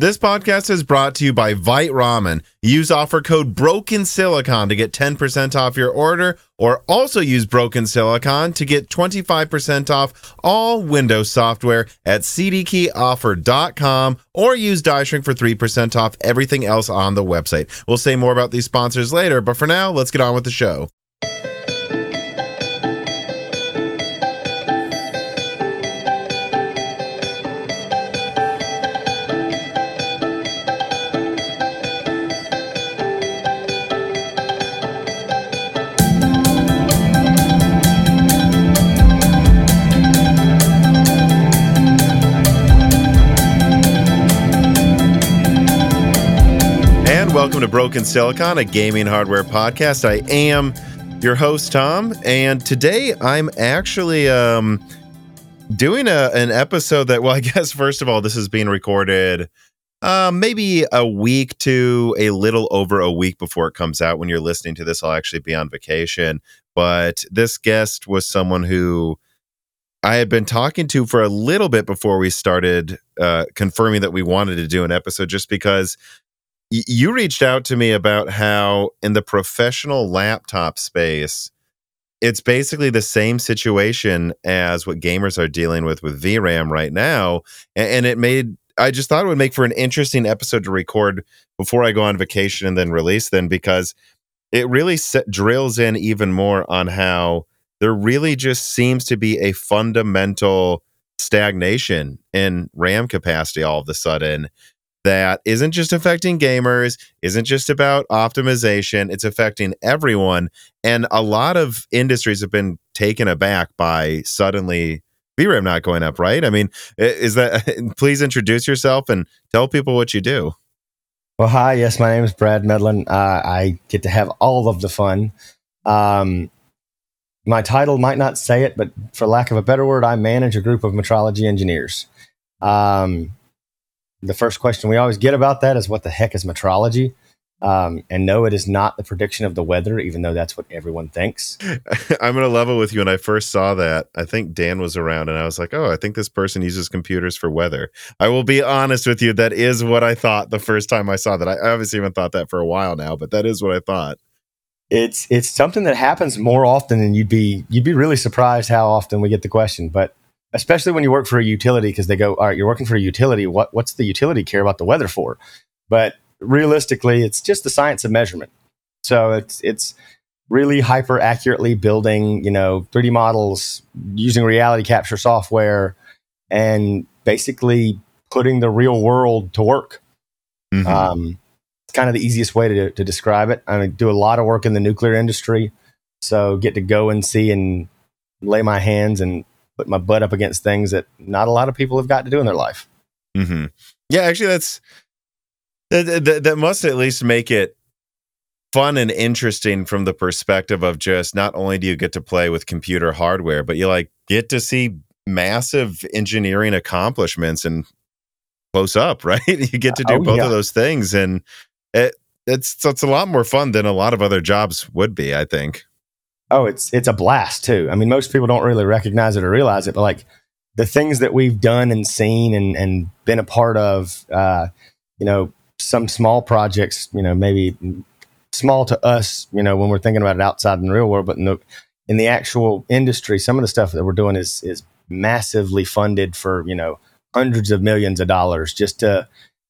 This podcast is brought to you by Vite Ramen. Use offer code Broken Silicon to get 10% off your order, or also use Broken Silicon to get 25% off all Windows software at cdkeyoffer.com, or use Die Shrink for 3% off everything else on the website. We'll say more about these sponsors later, but for now, let's get on with the show. Welcome to Broken Silicon, a gaming hardware podcast. I am your host, Tom, and today I'm actually um, doing a, an episode that, well, I guess, first of all, this is being recorded uh, maybe a week to a little over a week before it comes out. When you're listening to this, I'll actually be on vacation. But this guest was someone who I had been talking to for a little bit before we started uh, confirming that we wanted to do an episode, just because you reached out to me about how in the professional laptop space, it's basically the same situation as what gamers are dealing with with VRAM right now, and, it made. I just thought it would make for an interesting episode to record before I go on vacation and then release them because it really set, drills in even more on how there really just seems to be a fundamental stagnation in RAM capacity all of a sudden that isn't just affecting gamers, isn't just about optimization, it's affecting everyone. And a lot of industries have been taken aback by suddenly VRAM not going up, right? I mean, is that please introduce yourself and tell people what you do. Well, hi. Yes, my name is Brad Medlin. Uh, I get to have all of the fun. Um, my title might not say it, but for lack of a better word, I manage a group of metrology engineers. Um, the first question we always get about that is what the heck is metrology? Um, and no, it is not the prediction of the weather, even though that's what everyone thinks. I'm going to level with you. When I first saw that, I think Dan was around and I was like, oh, I think this person uses computers for weather. I will be honest with you. That is what I thought the first time I saw that. I obviously haven't thought that for a while now, but that is what I thought. It's it's something that happens more often than you'd be you'd be really surprised how often we get the question. But especially when you work for a utility, because they go, all right, you're working for a utility. What what's the utility care about the weather for? But realistically, it's just the science of measurement. So it's it's really hyper accurately building, you know, 3D models using reality capture software and basically putting the real world to work. Mhm. Um, it's kind of the easiest way to, to describe it. I do a lot of work in the nuclear industry, so get to go and see and lay my hands and put my butt up against things that not a lot of people have got to do in their life. hmm Yeah, actually, that's that, that. That must at least make it fun and interesting from the perspective of just not only do you get to play with computer hardware, but you like get to see massive engineering accomplishments and close up, right? You get to do Oh, both yeah. of those things, and it it's it's a lot more fun than a lot of other jobs would be. I think. Oh, it's it's a blast too. I mean, most people don't really recognize it or realize it, but like the things that we've done and seen and and been a part of, uh, you know, some small projects, you know, maybe small to us, you know, when we're thinking about it outside in the real world, but in the in the actual industry, some of the stuff that we're doing is is massively funded for you know hundreds of millions of dollars just to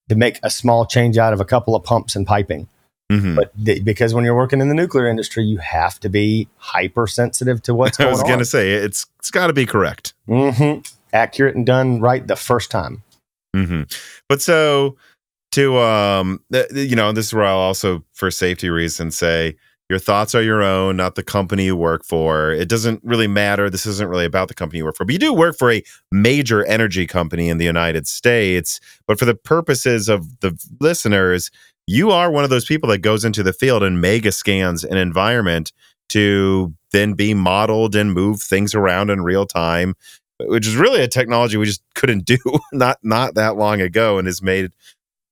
to make a small change out of a couple of pumps and piping. Mhm. But th- because when you're working in the nuclear industry, you have to be hypersensitive to what's going on. I going was gonna say it's it's got to be correct. hmm Accurate and done right the first time. hmm But so to um, th- you know, this is where I'll also, for safety reasons, say your thoughts are your own, not the company you work for. It doesn't really matter. This isn't really about the company you work for, but you do work for a major energy company in the United States. But for the purposes of the listeners, you are one of those people that goes into the field and mega scans an environment to then be modeled and move things around in real time which is really a technology we just couldn't do not not that long ago and has made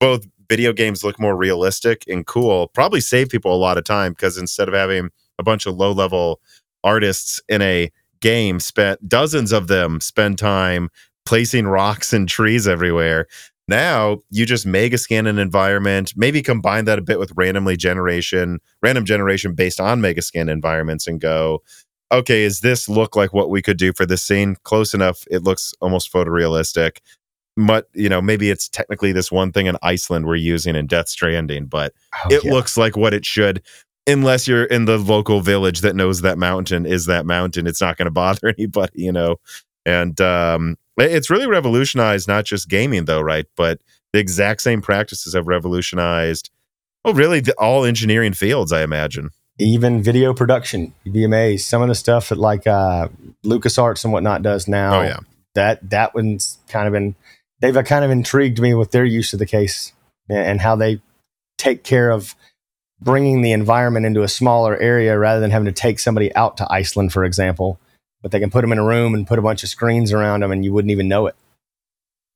both video games look more realistic and cool probably save people a lot of time because instead of having a bunch of low level artists in a game spent dozens of them spend time placing rocks and trees everywhere Now you just mega scan an environment, maybe combine that a bit with randomly generation, random generation based on mega scan environments and go, okay, is this look like what we could do for this scene? Close enough. It looks almost photorealistic. But you know, maybe it's technically this one thing in Iceland we're using in Death Stranding, but oh, it yeah. looks like what it should. Unless you're in the local village that knows that mountain is that mountain, it's not going to bother anybody, you know. And um, it's really revolutionized not just gaming, though, right? But the exact same practices have revolutionized, oh, really, the, all engineering fields, I imagine even video production. You'd be amazed. Some of the stuff that like uh, LucasArts and whatnot does now. Oh yeah, that that one's kind of been they've uh, kind of intrigued me with their use of the case and how they take care of bringing the environment into a smaller area rather than having to take somebody out to Iceland, for example. But they can put them in a room and put a bunch of screens around them, and you wouldn't even know it.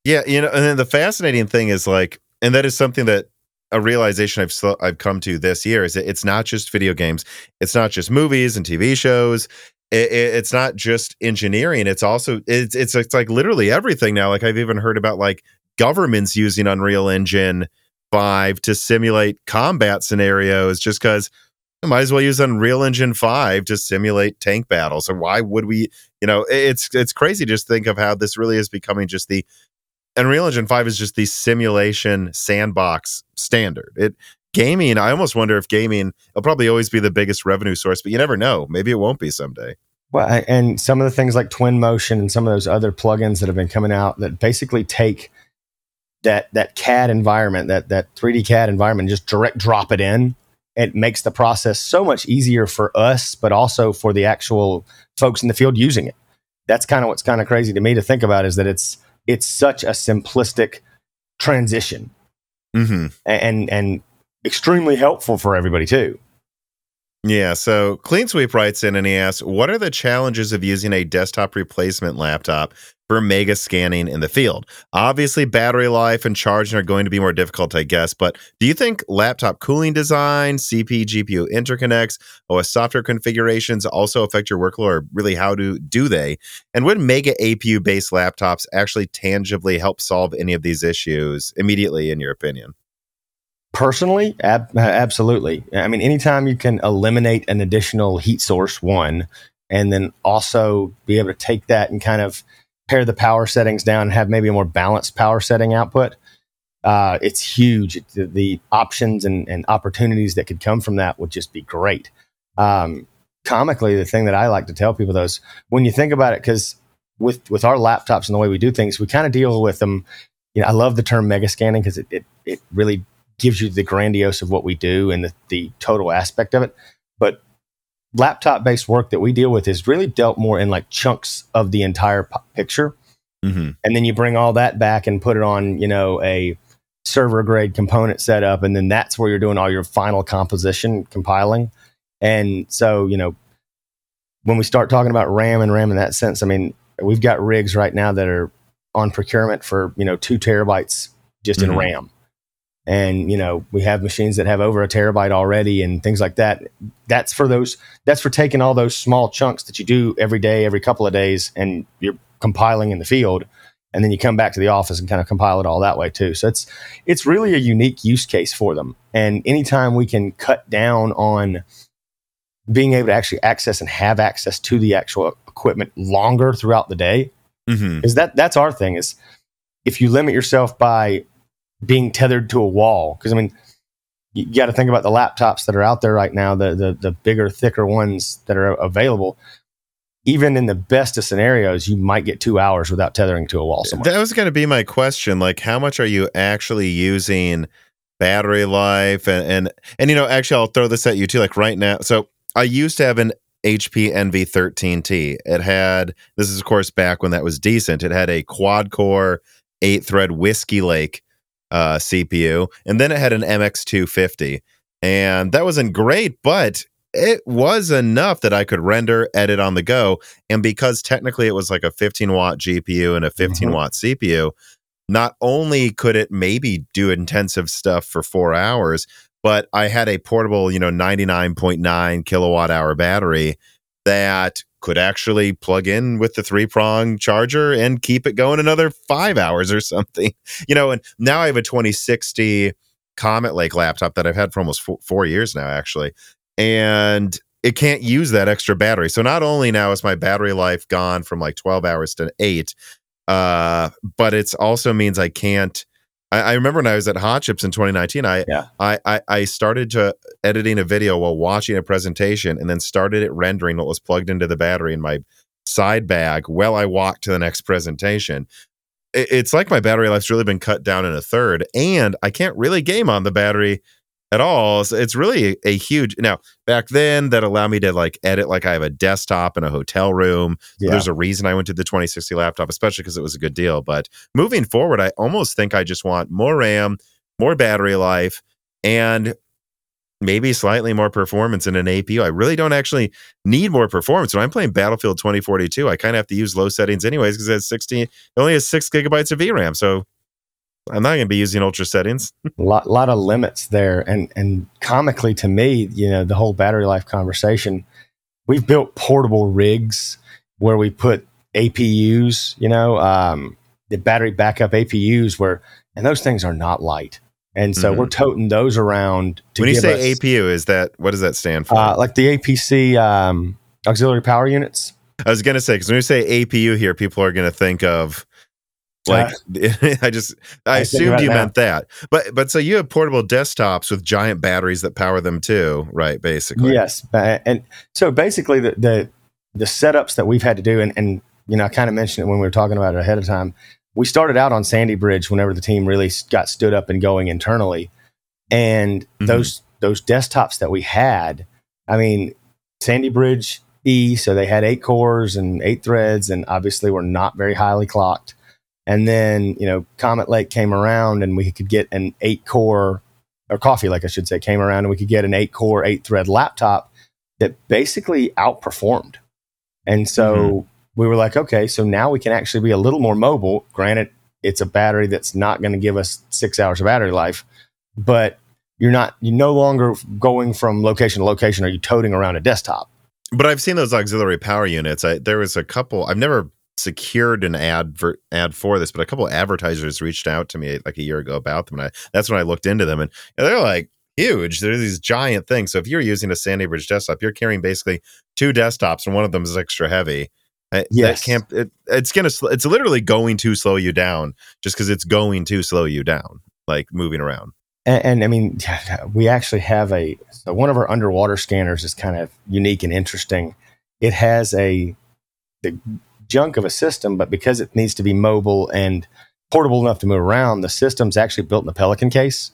Yeah, you know, and then the fascinating thing is like, and that is something that a realization I've sl- I've come to this year is that it's not just video games, it's not just movies and TV shows. It, it, it's not just engineering. It's also it's, it's it's like literally everything now. Like I've even heard about like governments using Unreal Engine five to simulate combat scenarios, just because might as well use Unreal Engine five to simulate tank battles. Or why would we? You know, it's it's crazy just think of how this really is becoming just the Unreal Engine 5 is just the simulation sandbox standard. It gaming, I almost wonder if gaming will probably always be the biggest revenue source, but you never know. Maybe it won't be someday. Well, and some of the things like Twinmotion and some of those other plugins that have been coming out that basically take that that CAD environment, that that 3D CAD environment, just direct drop it in. It makes the process so much easier for us, but also for the actual folks in the field using it. That's kind of what's kind of crazy to me to think about is that it's it's such a simplistic transition mm-hmm. and and extremely helpful for everybody too. Yeah, so Clean Sweep writes in and he asks, What are the challenges of using a desktop replacement laptop for mega scanning in the field? Obviously, battery life and charging are going to be more difficult, I guess, but do you think laptop cooling design, CPU, GPU interconnects, OS software configurations also affect your workload, or really how do, do they? And would mega APU based laptops actually tangibly help solve any of these issues immediately, in your opinion? Personally, ab- absolutely. I mean, anytime you can eliminate an additional heat source, one, and then also be able to take that and kind of pare the power settings down and have maybe a more balanced power setting output, uh, it's huge. The, the options and, and, opportunities that could come from that would just be great. Um, comically, the thing that I like to tell people though is when you think about it, because with with our laptops and the way we do things, we kind of deal with them. You know, I love the term mega scanning because it, it it really gives you the grandiose of what we do and the, the total aspect of it. But laptop based work that we deal with is really dealt more in like chunks of the entire p- picture. Mm-hmm. And then you bring all that back and put it on, you know, a server grade component setup. And then that's where you're doing all your final composition compiling. And so, you know, when we start talking about RAM and RAM in that sense, I mean, we've got rigs right now that are on procurement for, you know, two terabytes just mm-hmm. in RAM and you know we have machines that have over a terabyte already and things like that. That's for those that's for taking all those small chunks that you do every day every couple of days and you're compiling in the field. And then you come back to the office and kind of compile it all that way too. So it's it's really a unique use case for them. And anytime we can cut down on being able to actually access and have access to the actual equipment longer throughout the day mm-hmm. is that that's our thing is if you limit yourself by being tethered to a wall. Because I mean, you got to think about the laptops that are out there right now, the, the the bigger, thicker ones that are available. Even in the best of scenarios, you might get two hours without tethering to a wall somewhere. That was going to be my question. Like, how much are you actually using battery life? And and and you know, actually, I'll throw this at you too. Like right now, so I used to have an HP Envy 13T. It had this is of course back when that was decent. It had a quad core, eight thread Whiskey Lake uh, CPU, and then it had an MX250, and that wasn't great, but it was enough that I could render, edit on the go, and because technically it was like a 15 watt GPU and a 15 mm-hmm. watt CPU, not only could it maybe do intensive stuff for four hours, but I had a portable, you know, 99.9 kilowatt hour battery that could actually plug in with the three prong charger and keep it going another five hours or something. You know, and now I have a 2060 Comet Lake laptop that I've had for almost four, four years now, actually. And it can't use that extra battery. So not only now is my battery life gone from like 12 hours to eight, uh, but it's also means I can't. I, I remember when I was at Hot Chips in 2019, I, Yeah. I, I I started to editing a video while watching a presentation, and then started it rendering what was plugged into the battery in my side bag while I walked to the next presentation. It's like my battery life's really been cut down in a third, and I can't really game on the battery at all. So it's really a, huge now. Back then, that allowed me to like edit like I have a desktop in a hotel room. So Yeah. There's a reason I went to the 2060 laptop, especially because it was a good deal. But moving forward, I almost think I just want more RAM, more battery life, and maybe slightly more performance in an APU. I really don't actually need more performance. When I'm playing Battlefield 2042, I kind of have to use low settings anyways because it has 16, it only has six gigabytes of VRAM. So I'm not going to be using ultra settings. a lot, lot of limits there. And and comically to me, you know, the whole battery life conversation, we've built portable rigs where we put APUs, you know, um, the battery backup APUs where, and those things are not light. And so Mhm. we're toting those around to when you say us, APU, is that what does that stand for? uh, like the APC um, auxiliary power units. I was going to say because when you say APU here, people are going to think of like I just I, I assumed right you now. meant that. But but so you have portable desktops with giant batteries that power them too, right? Basically, Yes, and so basically the the, the setups that we've had to do, and, and you know, I kind of mentioned it when we were talking about it ahead of time. We started out on Sandy Bridge whenever the team really got stood up and going internally, and Mhm. those those desktops that we had. I mean, Sandy Bridge E, so they had eight cores and eight threads, and obviously were not very highly clocked. And then you know, Comet Lake came around, and we could get an eight core or Coffee Lake, I should say, came around, and we could get an eight core, eight thread laptop that basically outperformed. And so we were like, okay, so now we can actually be a little more mobile. Granted, it's a battery that's not going to give us six hours of battery life, but you're not, you're no longer going from location to location. Are you toting around a desktop? But I've seen those auxiliary power units. I, there was a couple. I've never secured an ad for, ad for this, but a couple advertisers reached out to me like a year ago about them, and I, that's when I looked into them, and they're like huge. They're these giant things. So if you're using a Sandy Bridge desktop, you're carrying basically two desktops, and one of them is extra heavy. I- Yes. that can't. It, it's gonna. It's literally going to slow you down, just because it's going to slow you down, like moving around. And, and I mean, we actually have a, so one of our underwater scanners is kind of unique and interesting. It has a, the junk of a system, but because it needs to be mobile and portable enough to move around, the system's actually built in a Pelican case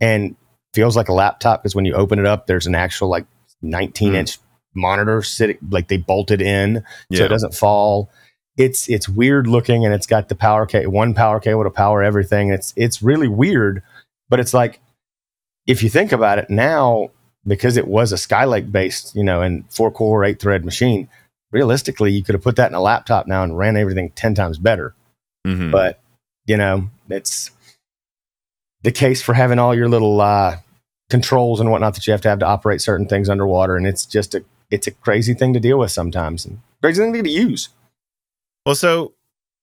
and feels like a laptop because when you open it up, there's an actual like 19 Mm. Monitor sitting, like they bolted in so it doesn't fall. It's it's weird looking, and it's got the power cable, one power cable to power everything. It's it's really weird, but it's like if you think about it now, because it was a Skylake based, you know, and four core, eight thread machine. Realistically, you could have put that in a laptop now and ran everything ten times better. Mhm. But you know, it's the case for having all your little uh, controls and whatnot that you have to have to operate certain things underwater, and it's just a it's a crazy thing to deal with sometimes, and crazy thing to use. Well, so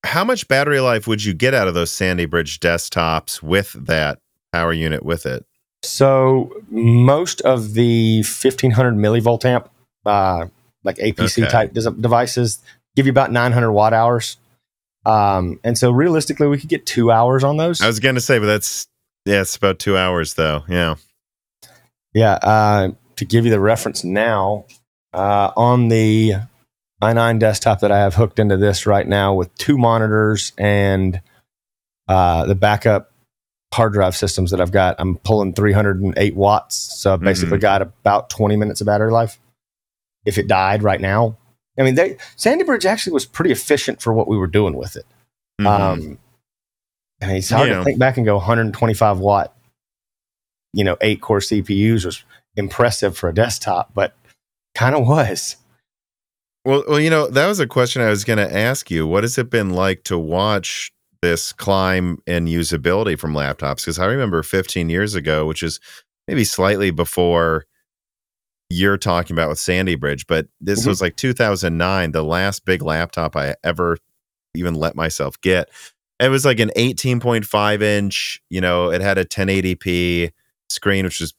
how much battery life would you get out of those Sandy Bridge desktops with that power unit with it? So most of the 1500 millivolt amp, uh, like APC Okay. type des- devices, give you about 900 watt hours. Um, and so realistically, we could get two hours on those. I was going to say, but that's yeah, it's about two hours though. Yeah. yeah. Uh, to give you the reference now, uh, on the i9 desktop that I have hooked into this right now with two monitors and uh, the backup hard drive systems that I've got, I'm pulling 308 watts. So I've basically got about 20 minutes of battery life. If it died right now, I mean, they, Sandy Bridge actually was pretty efficient for what we were doing with it. Mhm. Um, I mean, it's hard Yeah. to think back and go 125 watt, you know, eight core CPUs was impressive for a desktop, but kind of was. well, well, you know, that was a question I was going to ask you. What has it been like to watch this climb in usability from laptops? Because I remember 15 years ago, which is maybe slightly before you're talking about with Sandy Bridge, but this Mhm. was like 2009, the last big laptop I ever even let myself get. It was like an 18.5 inch, you know, it had a 1080p screen, which is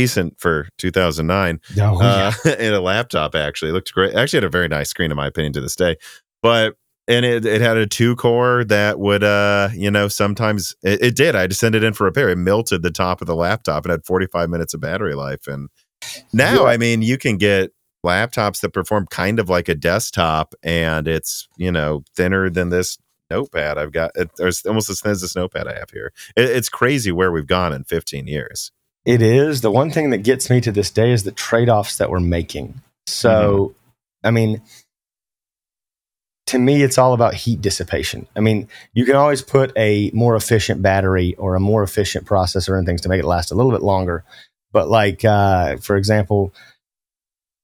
decent for 2009 Oh, yeah. uh, in a laptop. Actually, it looked great. Actually, had a very nice screen, in my opinion, to this day. But and it, it had a two core that would, uh, you know, sometimes it, it did. I had to send it in for repair. It melted the top of the laptop and had 45 minutes of battery life. And now, Yeah. I mean, you can get laptops that perform kind of like a desktop, and it's you know thinner than this notepad I've got. It, there's almost as thin as this notepad I have here. It, it's crazy where we've gone in 15 years. It is. The one thing that gets me to this day is the trade offs that we're making. So, I mean, to me, it's all about heat dissipation. I mean, you can always put a more efficient battery or a more efficient processor and things to make it last a little bit longer. But, like, uh, for example,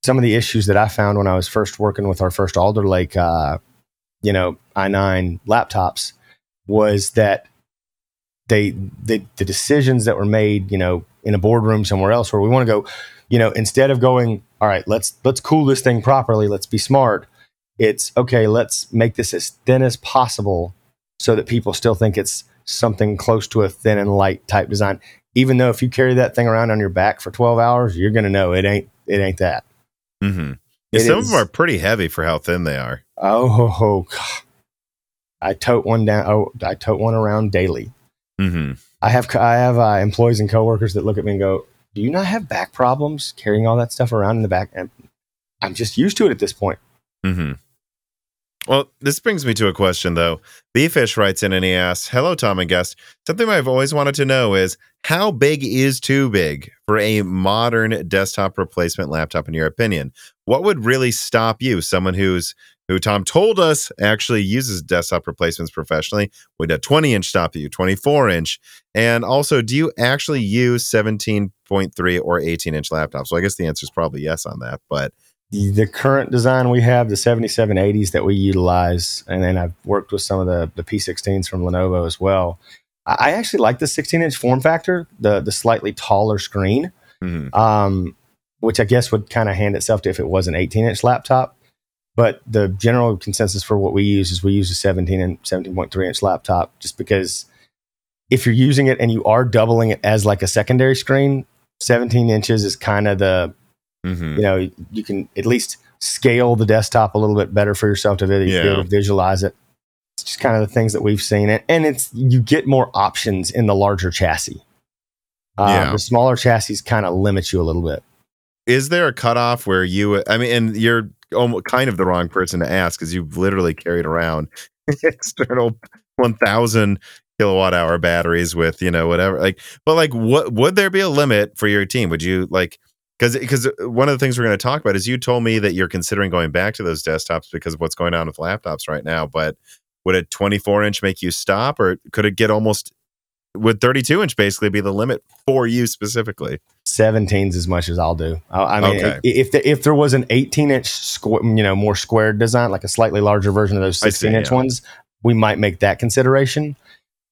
some of the issues that I found when I was first working with our first Alder Lake, uh, you know, i9 laptops was that they, the, the decisions that were made, you know, in a boardroom somewhere else where we want to go, you know, instead of going, all right, let's let's cool this thing properly, let's be smart. It's okay, let's make this as thin as possible so that people still think it's something close to a thin and light type design. Even though if you carry that thing around on your back for 12 hours, you're gonna know it ain't it ain't that. Mm-hmm. It some is- of them are pretty heavy for how thin they are. Oh, ho, God. I tote one down. Oh, I tote one around daily. Mm-hmm. I have I have uh, employees and coworkers that look at me and go, "Do you not have back problems carrying all that stuff around in the back?" And I'm just used to it at this point. Mm-hmm. Well, this brings me to a question though. Beefish writes in and he asks, Hello, Tom and guest. Something I've always wanted to know is how big is too big for a modern desktop replacement laptop, in your opinion? What would really stop you, someone who's who Tom told us actually uses desktop replacements professionally? Would a 20 inch stop you, 24 inch? And also, do you actually use 17.3 or 18 inch laptops? So I guess the answer is probably yes on that. But The current design we have, the 7780s that we utilize, and then I've worked with some of the, the P16s from Lenovo as well. I actually like the 16 inch form factor, the the slightly taller screen. mhm, um, which I guess would kind of hand itself to if it was an 18 inch laptop. But the general consensus for what we use is we use a 17 and 17.3 inch laptop just because if you're using it and you are doubling it as like a secondary screen, 17 inches is kind of the, mhm. you know, you can at least scale the desktop a little bit better for yourself to be, Yeah. able to visualize it. It's just kind of the things that we've seen. And, and it's, you get more options in the larger chassis. Uh, Yeah. The smaller chassis kind of limits you a little bit. is there a cutoff where you i mean and you're almost kind of the wrong person to ask because you've literally carried around external 1000 kilowatt hour batteries with you know whatever like but like what would there be a limit for your team? Would you like because because uh, one of the things we're going to talk about is you told me that you're considering going back to those desktops because of what's going on with laptops right now but would a 24 inch make you stop or could it get almost would 32 inch basically be the limit for you specifically 17s as much as I'll do. I, I mean, Okay. if the, if there was an 18 inch squ- you know, more squared design, like a slightly larger version of those I see, 16 inch yeah. ones, we might make that consideration.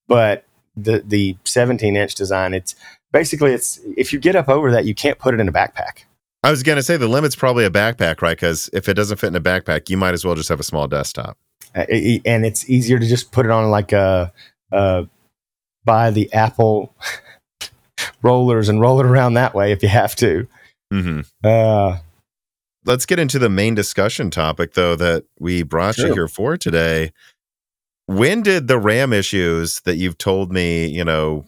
But the the 17 inch design, it's basically it's if you get up over that, you can't put it in a backpack. I was gonna say the limit's probably a backpack, right? Because if it doesn't fit in a backpack, you might as well just have a small desktop. Uh, and it's easier to just put it on like a, uh buy the Apple rollers and roll it around that way if you have to. hmm Uh, Let's get into the main discussion topic, though, that we brought you here for today. When did the RAM issues that you've told me, you know,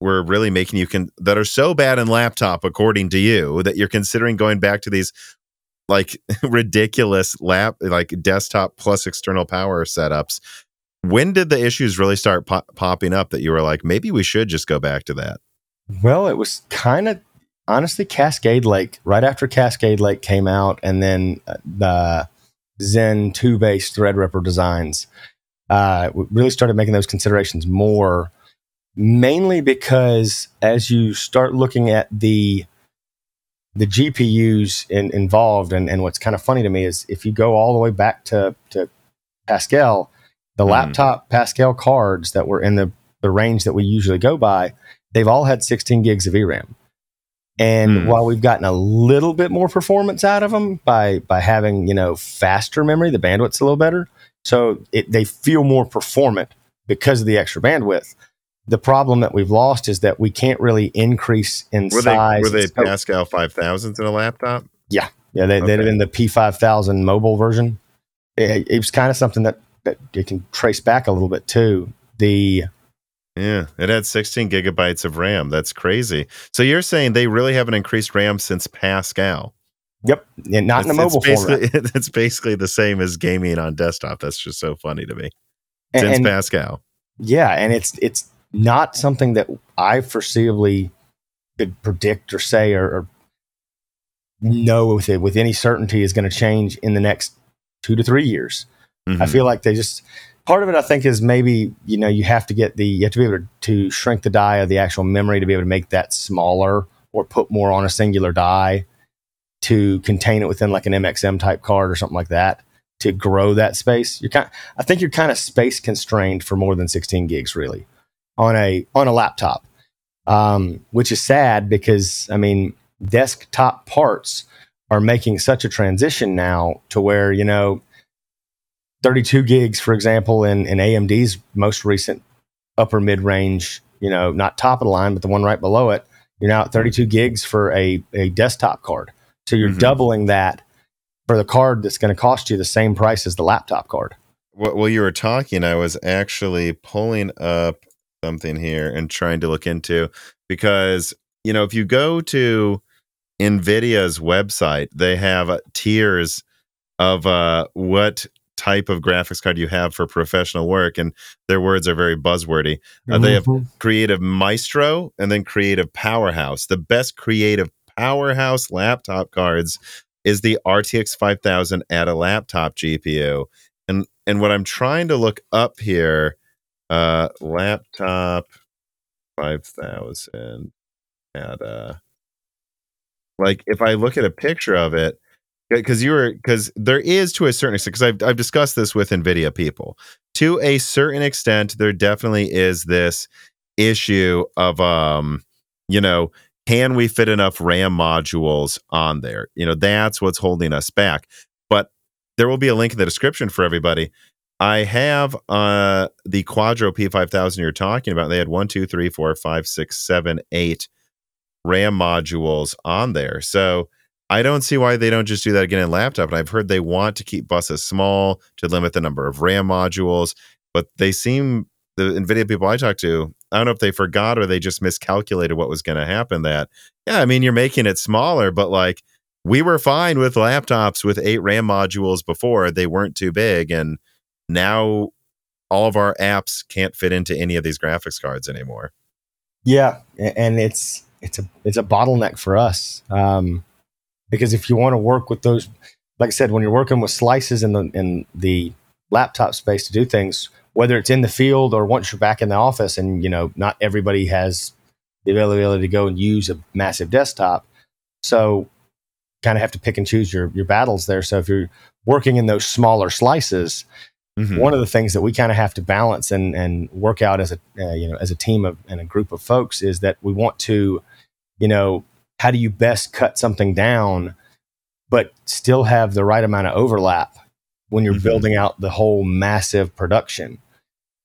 were really making you can that are so bad in laptop, according to you, that you're considering going back to these like ridiculous lap, like desktop plus external power setups? When did the issues really start po- popping up that you were like, maybe we should just go back to that? Well, it was kind of honestly Cascade Lake. Right after Cascade Lake came out, and then uh, the Zen two based Threadripper designs, uh, we really started making those considerations more. Mainly because as you start looking at the the GPUs in, involved, and, and what's kind of funny to me is if you go all the way back to, to Pascal, the Mhm. laptop Pascal cards that were in the, the range that we usually go by, they've all had 16 gigs of VRAM. And Hmm. while we've gotten a little bit more performance out of them by by having you know faster memory, the bandwidth's a little better, so it, they feel more performant because of the extra bandwidth. The problem that we've lost is that we can't really increase in Were they size. were they scope. Pascal five thousands in a laptop? Yeah, yeah, they'd Okay. have been the P5000 mobile version. It, it was kind of something that, that you can trace back a little bit too. The Yeah, it had 16 gigabytes of RAM. That's crazy. So you're saying they really haven't increased RAM since Pascal? yep, and not in a It's- mobile it's format. It's basically the same as gaming on desktop. That's just so funny to me. And- Since and- Pascal. Yeah, and it's it's not something that I foreseeably could predict or say or, or know with it with any certainty is going to change in the next two to three years. I Mhm. feel like they just part of it. I think is maybe you know you have to get the you have to be able to, to shrink the die of the actual memory to be able to make that smaller or put more on a singular die to contain it within like an MXM type card or something like that to grow that space. You're kind I think you're kind of space constrained for more than 16 gigs really on a on a laptop. Um, which is sad because I mean desktop parts are making such a transition now to where you know 32 gigs, for example, in, in AMD's most recent upper mid range, you know, not top of the line, but the one right below it, you're now at 32 gigs for a, a desktop card. So you're Mhm. doubling that for the card that's going to cost you the same price as the laptop card. Wh- While you were talking, I was actually pulling up something here and trying to look into because, you know, if you go to NVIDIA's website, they have tiers of uh, what type of graphics card you have for professional work. And their words are very buzzwordy. Uh, they have Creative Maestro and then Creative Powerhouse. The best creative powerhouse laptop cards is the RTX 5000 Ada laptop GPU. And and what I'm trying to look up here, uh laptop 5000 Ada uh like if I look at a picture of it because you were because there is to a certain extent because I've I've discussed this with Nvidia people. To a certain extent there definitely is this issue of um you know can we fit enough RAM modules on there? You know that's what's holding us back. But there will be a link in the description for everybody. I have uh the Quadro P5000 you're talking about they had one two three four five six seven eight RAM modules on there. So I don't see why they don't just do that again in laptop. And I've heard they want to keep buses small to limit the number of RAM modules, but they seem the NVIDIA people I talked to, I don't know if they forgot or they just miscalculated what was going to happen. That, yeah, I mean, you're making it smaller, but like we were fine with laptops with eight RAM modules before, they weren't too big. And now all of our apps can't fit into any of these graphics cards anymore. Yeah, and it's it's a it's a bottleneck for us um, because if you want to work with those, like I said, when you're working with slices in the in the laptop space to do things, whether it's in the field or once you're back in the office, and you know not everybody has the availability to go and use a massive desktop, so kind of have to pick and choose your your battles there. So if you're working in those smaller slices, Mhm. one of the things that we kind of have to balance and and work out as a uh, you know as a team of and a group of folks is that we want to you know how do you best cut something down but still have the right amount of overlap when you're Mhm. building out the whole massive production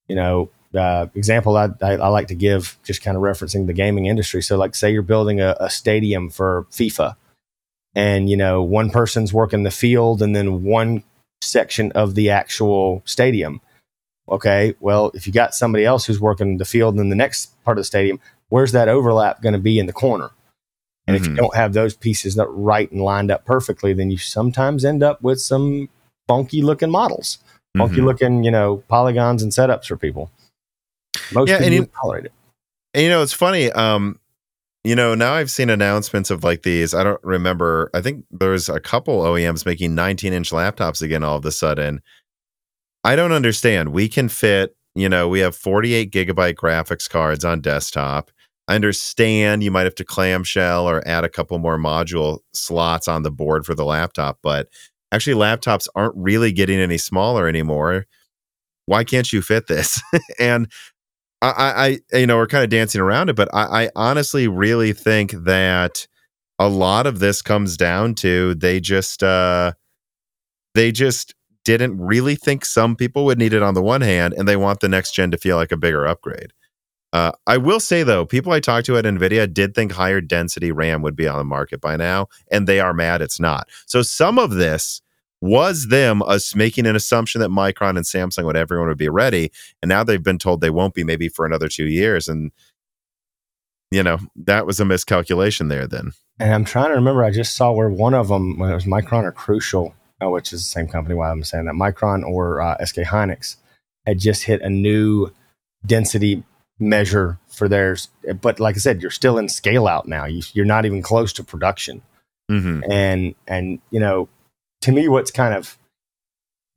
you know uh, example I, I, I like to give just kind of referencing the gaming industry so like say you're building a, a stadium for fifa and you know one person's working the field and then one section of the actual stadium. Okay, well, if you got somebody else who's working the field in the next part of the stadium, where's that overlap going to be in the corner? And if you Mhm. don't have those pieces that right and lined up perfectly, then you sometimes end up with some funky looking models, funky Mhm. looking, you know, polygons and setups for people. Most Yeah, people and you- tolerate it. And you know, it's funny. Um, you know, now I've seen announcements of like these. I don't remember. I think there's a couple OEMs making 19 inch laptops again all of a sudden. I don't understand. We can fit, you know, we have 48 gigabyte graphics cards on desktop. I understand you might have to clamshell or add a couple more module slots on the board for the laptop, but actually, laptops aren't really getting any smaller anymore. Why can't you fit this? and I, I, you know, we're kind of dancing around it, but I, I honestly really think that a lot of this comes down to they just uh they just didn't really think some people would need it on the one hand and they want the next gen to feel like a bigger upgrade uh, I will say though, people I talked to at Nvidia did think higher density RAM would be on the market by now, and they are mad it's not. So some of this was them us making an assumption that Micron and Samsung would everyone would be ready, and now they've been told they won't be maybe for another two years, and you know that was a miscalculation there. Then, and I'm trying to remember. I just saw where one of them, was Micron or Crucial, oh, which is the same company. Why I'm saying that Micron or uh, SK Hynix had just hit a new density measure for theirs. But like I said, you're still in scale out now. You, are not even close to production. Mm-hmm. And and you know, to me, what's kind of,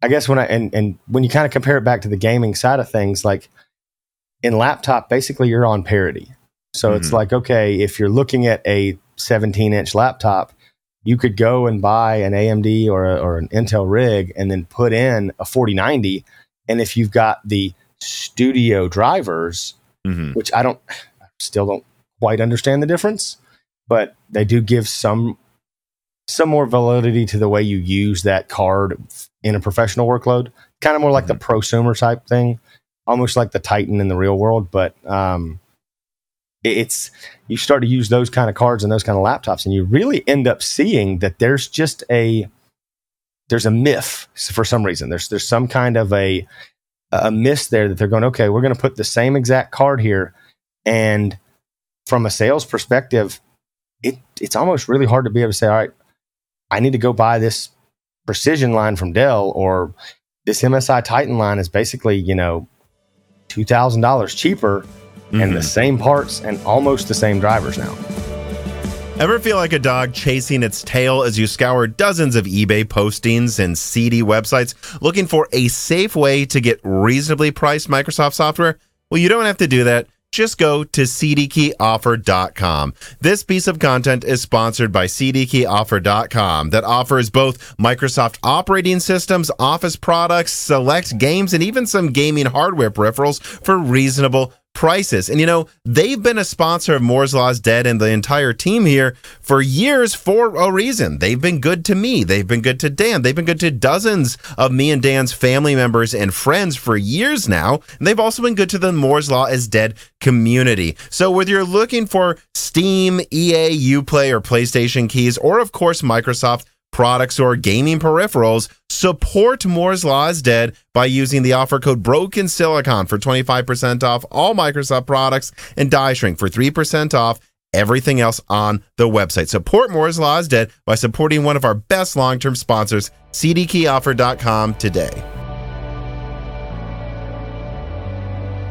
I guess when I and and when you kind of compare it back to the gaming side of things, like in laptop, basically you're on parity. So mm-hmm. it's like okay, if you're looking at a 17 inch laptop, you could go and buy an AMD or a, or an Intel rig and then put in a 4090. And if you've got the studio drivers, mm-hmm. which I don't still don't quite understand the difference, but they do give some some more validity to the way you use that card in a professional workload. Kind of more like mm-hmm. the prosumer type thing, almost like the Titan in the real world. But um, it's you start to use those kind of cards and those kind of laptops, and you really end up seeing that there's just a there's a myth for some reason. There's there's some kind of a a miss there that they're going, okay, we're going to put the same exact card here. And from a sales perspective, it, it's almost really hard to be able to say, all right, I need to go buy this precision line from Dell or this MSI Titan line is basically, you know, $2,000 cheaper mm-hmm. and the mm-hmm. same parts and almost the same drivers now. Ever feel like a dog chasing its tail as you scour dozens of eBay postings and seedy websites looking for a safe way to get reasonably priced Microsoft software? Well, you don't have to do that. Just go to cdkeyoffer.com. This piece of content is sponsored by cdkeyoffer.com that offers both Microsoft operating systems, Office products, select games, and even some gaming hardware peripherals for reasonable prices. And you know, they've been a sponsor of Moore's Law's Dead and the entire team here for years for a reason. They've been good to me. They've been good to Dan. They've been good to dozens of me and Dan's family members and friends for years now. And they've also been good to the Moore's Law is Dead community. So whether you're looking for Steam, EA, Uplay, or PlayStation keys, or of course Microsoft products or gaming peripherals, support Moore's Law is Dead by using the offer code Broken Silicon for 25% off all Microsoft products and Die Shrink for 3% off everything else on the website. Support Moore's Law is Dead by supporting one of our best long term sponsors, cdkeyoffer.com, today.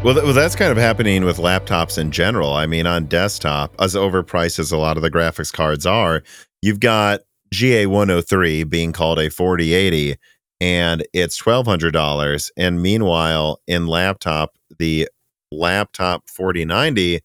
Well, well, that's kind of happening with laptops in general. I mean, on desktop, as overpriced as a lot of the graphics cards are, you've got GA103 being called a 4080 and it's $1200 and meanwhile in laptop the laptop 4090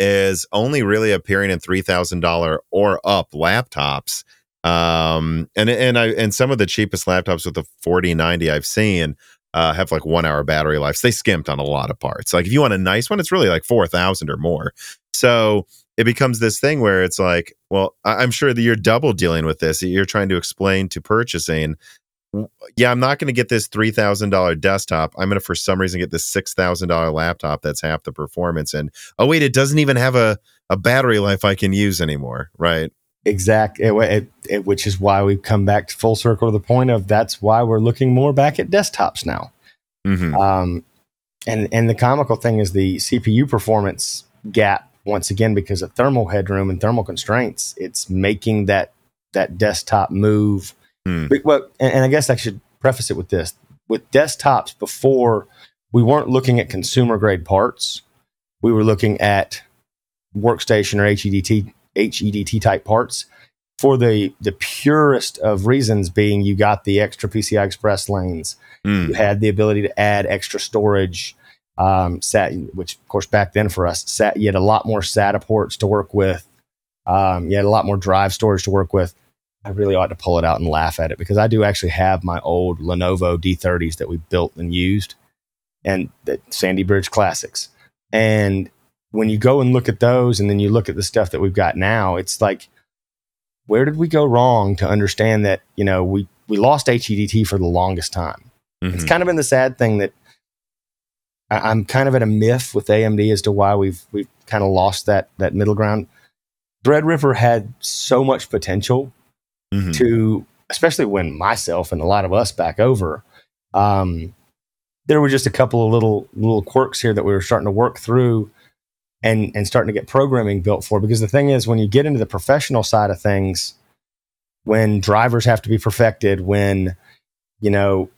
is only really appearing in $3000 or up laptops um and and I and some of the cheapest laptops with the 4090 I've seen uh, have like one hour battery life. So they skimped on a lot of parts. Like if you want a nice one, it's really like four thousand or more. So it becomes this thing where it's like, well, I'm sure that you're double dealing with this. You're trying to explain to purchasing, yeah, I'm not going to get this $3,000 desktop. I'm going to, for some reason, get this $6,000 laptop that's half the performance. And oh, wait, it doesn't even have a, a battery life I can use anymore. Right. Exactly. it, it, it, which is why we've come back to full circle to the point of that's why we're looking more back at desktops now. Mm-hmm. Um, and and the comical thing is the CPU performance gap once again because of thermal headroom and thermal constraints it's making that that desktop move. Mm. well and, and i guess i should preface it with this. With desktops before we weren't looking at consumer grade parts. We were looking at workstation or HEDT HEDT type parts for the the purest of reasons being you got the extra PCI Express lanes, mm. you had the ability to add extra storage, um, sat, which of course back then for us, sat, you had a lot more SATA ports to work with. Um, you had a lot more drive storage to work with. I really ought to pull it out and laugh at it because I do actually have my old Lenovo D30s that we built and used, and the Sandy Bridge Classics. And when you go and look at those, and then you look at the stuff that we've got now, it's like where did we go wrong to understand that you know we we lost HEDT for the longest time. Mhm. It's kind of been the sad thing that I, I'm kind of at a myth with AMD as to why we've we've kind of lost that that middle ground. Threadripper had so much potential Mhm. to, especially when myself and a lot of us back over, um, there were just a couple of little little quirks here that we were starting to work through and and starting to get programming built for. Because the thing is, when you get into the professional side of things, when drivers have to be perfected, when you know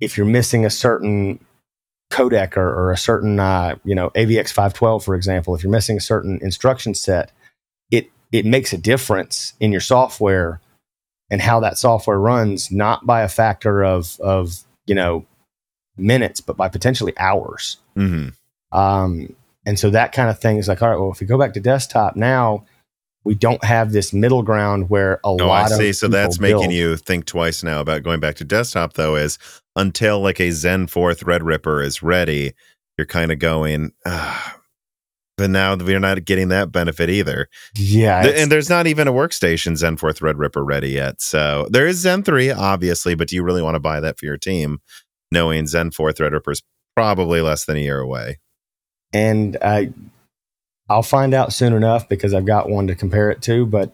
if you're missing a certain codec or, or a certain uh, you know AVX 512 for example, if you're missing a certain instruction set, it it makes a difference in your software and how that software runs, not by a factor of of you know minutes, but by potentially hours. Mhm. Um, and so that kind of thing is like, all right, well, if we go back to desktop now, we don't have this middle ground where a Oh, I lot of see. So people that's making build. you think twice now about going back to desktop, though, is until like a Zen 4 Threadripper is ready, you're kind of going, ah. But now we're not getting that benefit either. yeah, Th- and there's not even a workstation Zen 4 Threadripper ready yet. So there is Zen 3, obviously, but do you really want to buy that for your team, knowing Zen 4 Threadripper is probably less than a year away? and I, I'll find out soon enough because I've got one to compare it to. But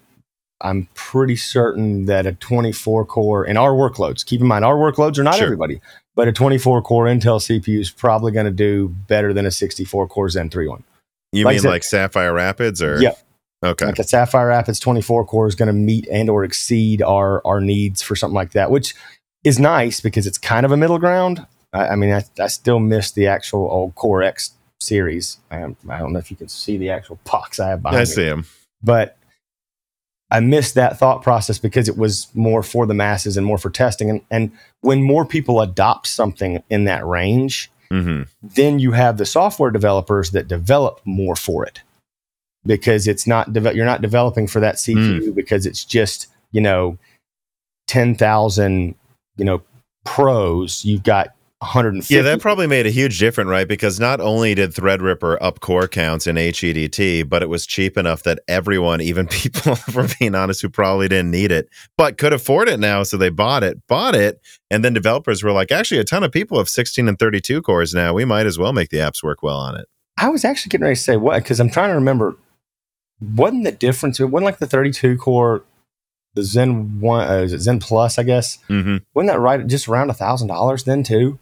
I'm pretty certain that a 24 core in our workloads. Keep in mind, our workloads are not Sure. everybody, but a 24 core Intel CPU is probably going to do better than a 64 core Zen 3 one. You Like mean said- like Sapphire Rapids or? Yeah. Okay. Like a Sapphire Rapids 24 core is going to meet and or exceed our our needs for something like that, which is nice because it's kind of a middle ground. I, I mean, I, I still miss the actual old Core X series. I, I don't know if you can see the actual box I have behind I me, see them. but I missed that thought process because it was more for the masses and more for testing. And, and when more people adopt something in that range, hmm then you have the software developers that develop more for it because it's not deve- you're not developing for that CPU because it's just you know ten thousand you know pros. You've got 150. Yeah, that probably made a huge difference, right? Because not only did Threadripper up core counts in HEDT, but it was cheap enough that everyone, even people, for being honest, who probably didn't need it, but could afford it now, so they bought it, bought it, and then developers were like, actually, a ton of people have 16 and 32 cores now. We might as well make the apps work well on it. I was actually getting ready to say what because I'm trying to remember. Wasn't the difference? It wasn't like the 32 core, the Zen one, uh, is it Zen Plus? I guess hmm wasn't that right? Just around a thousand dollars then too.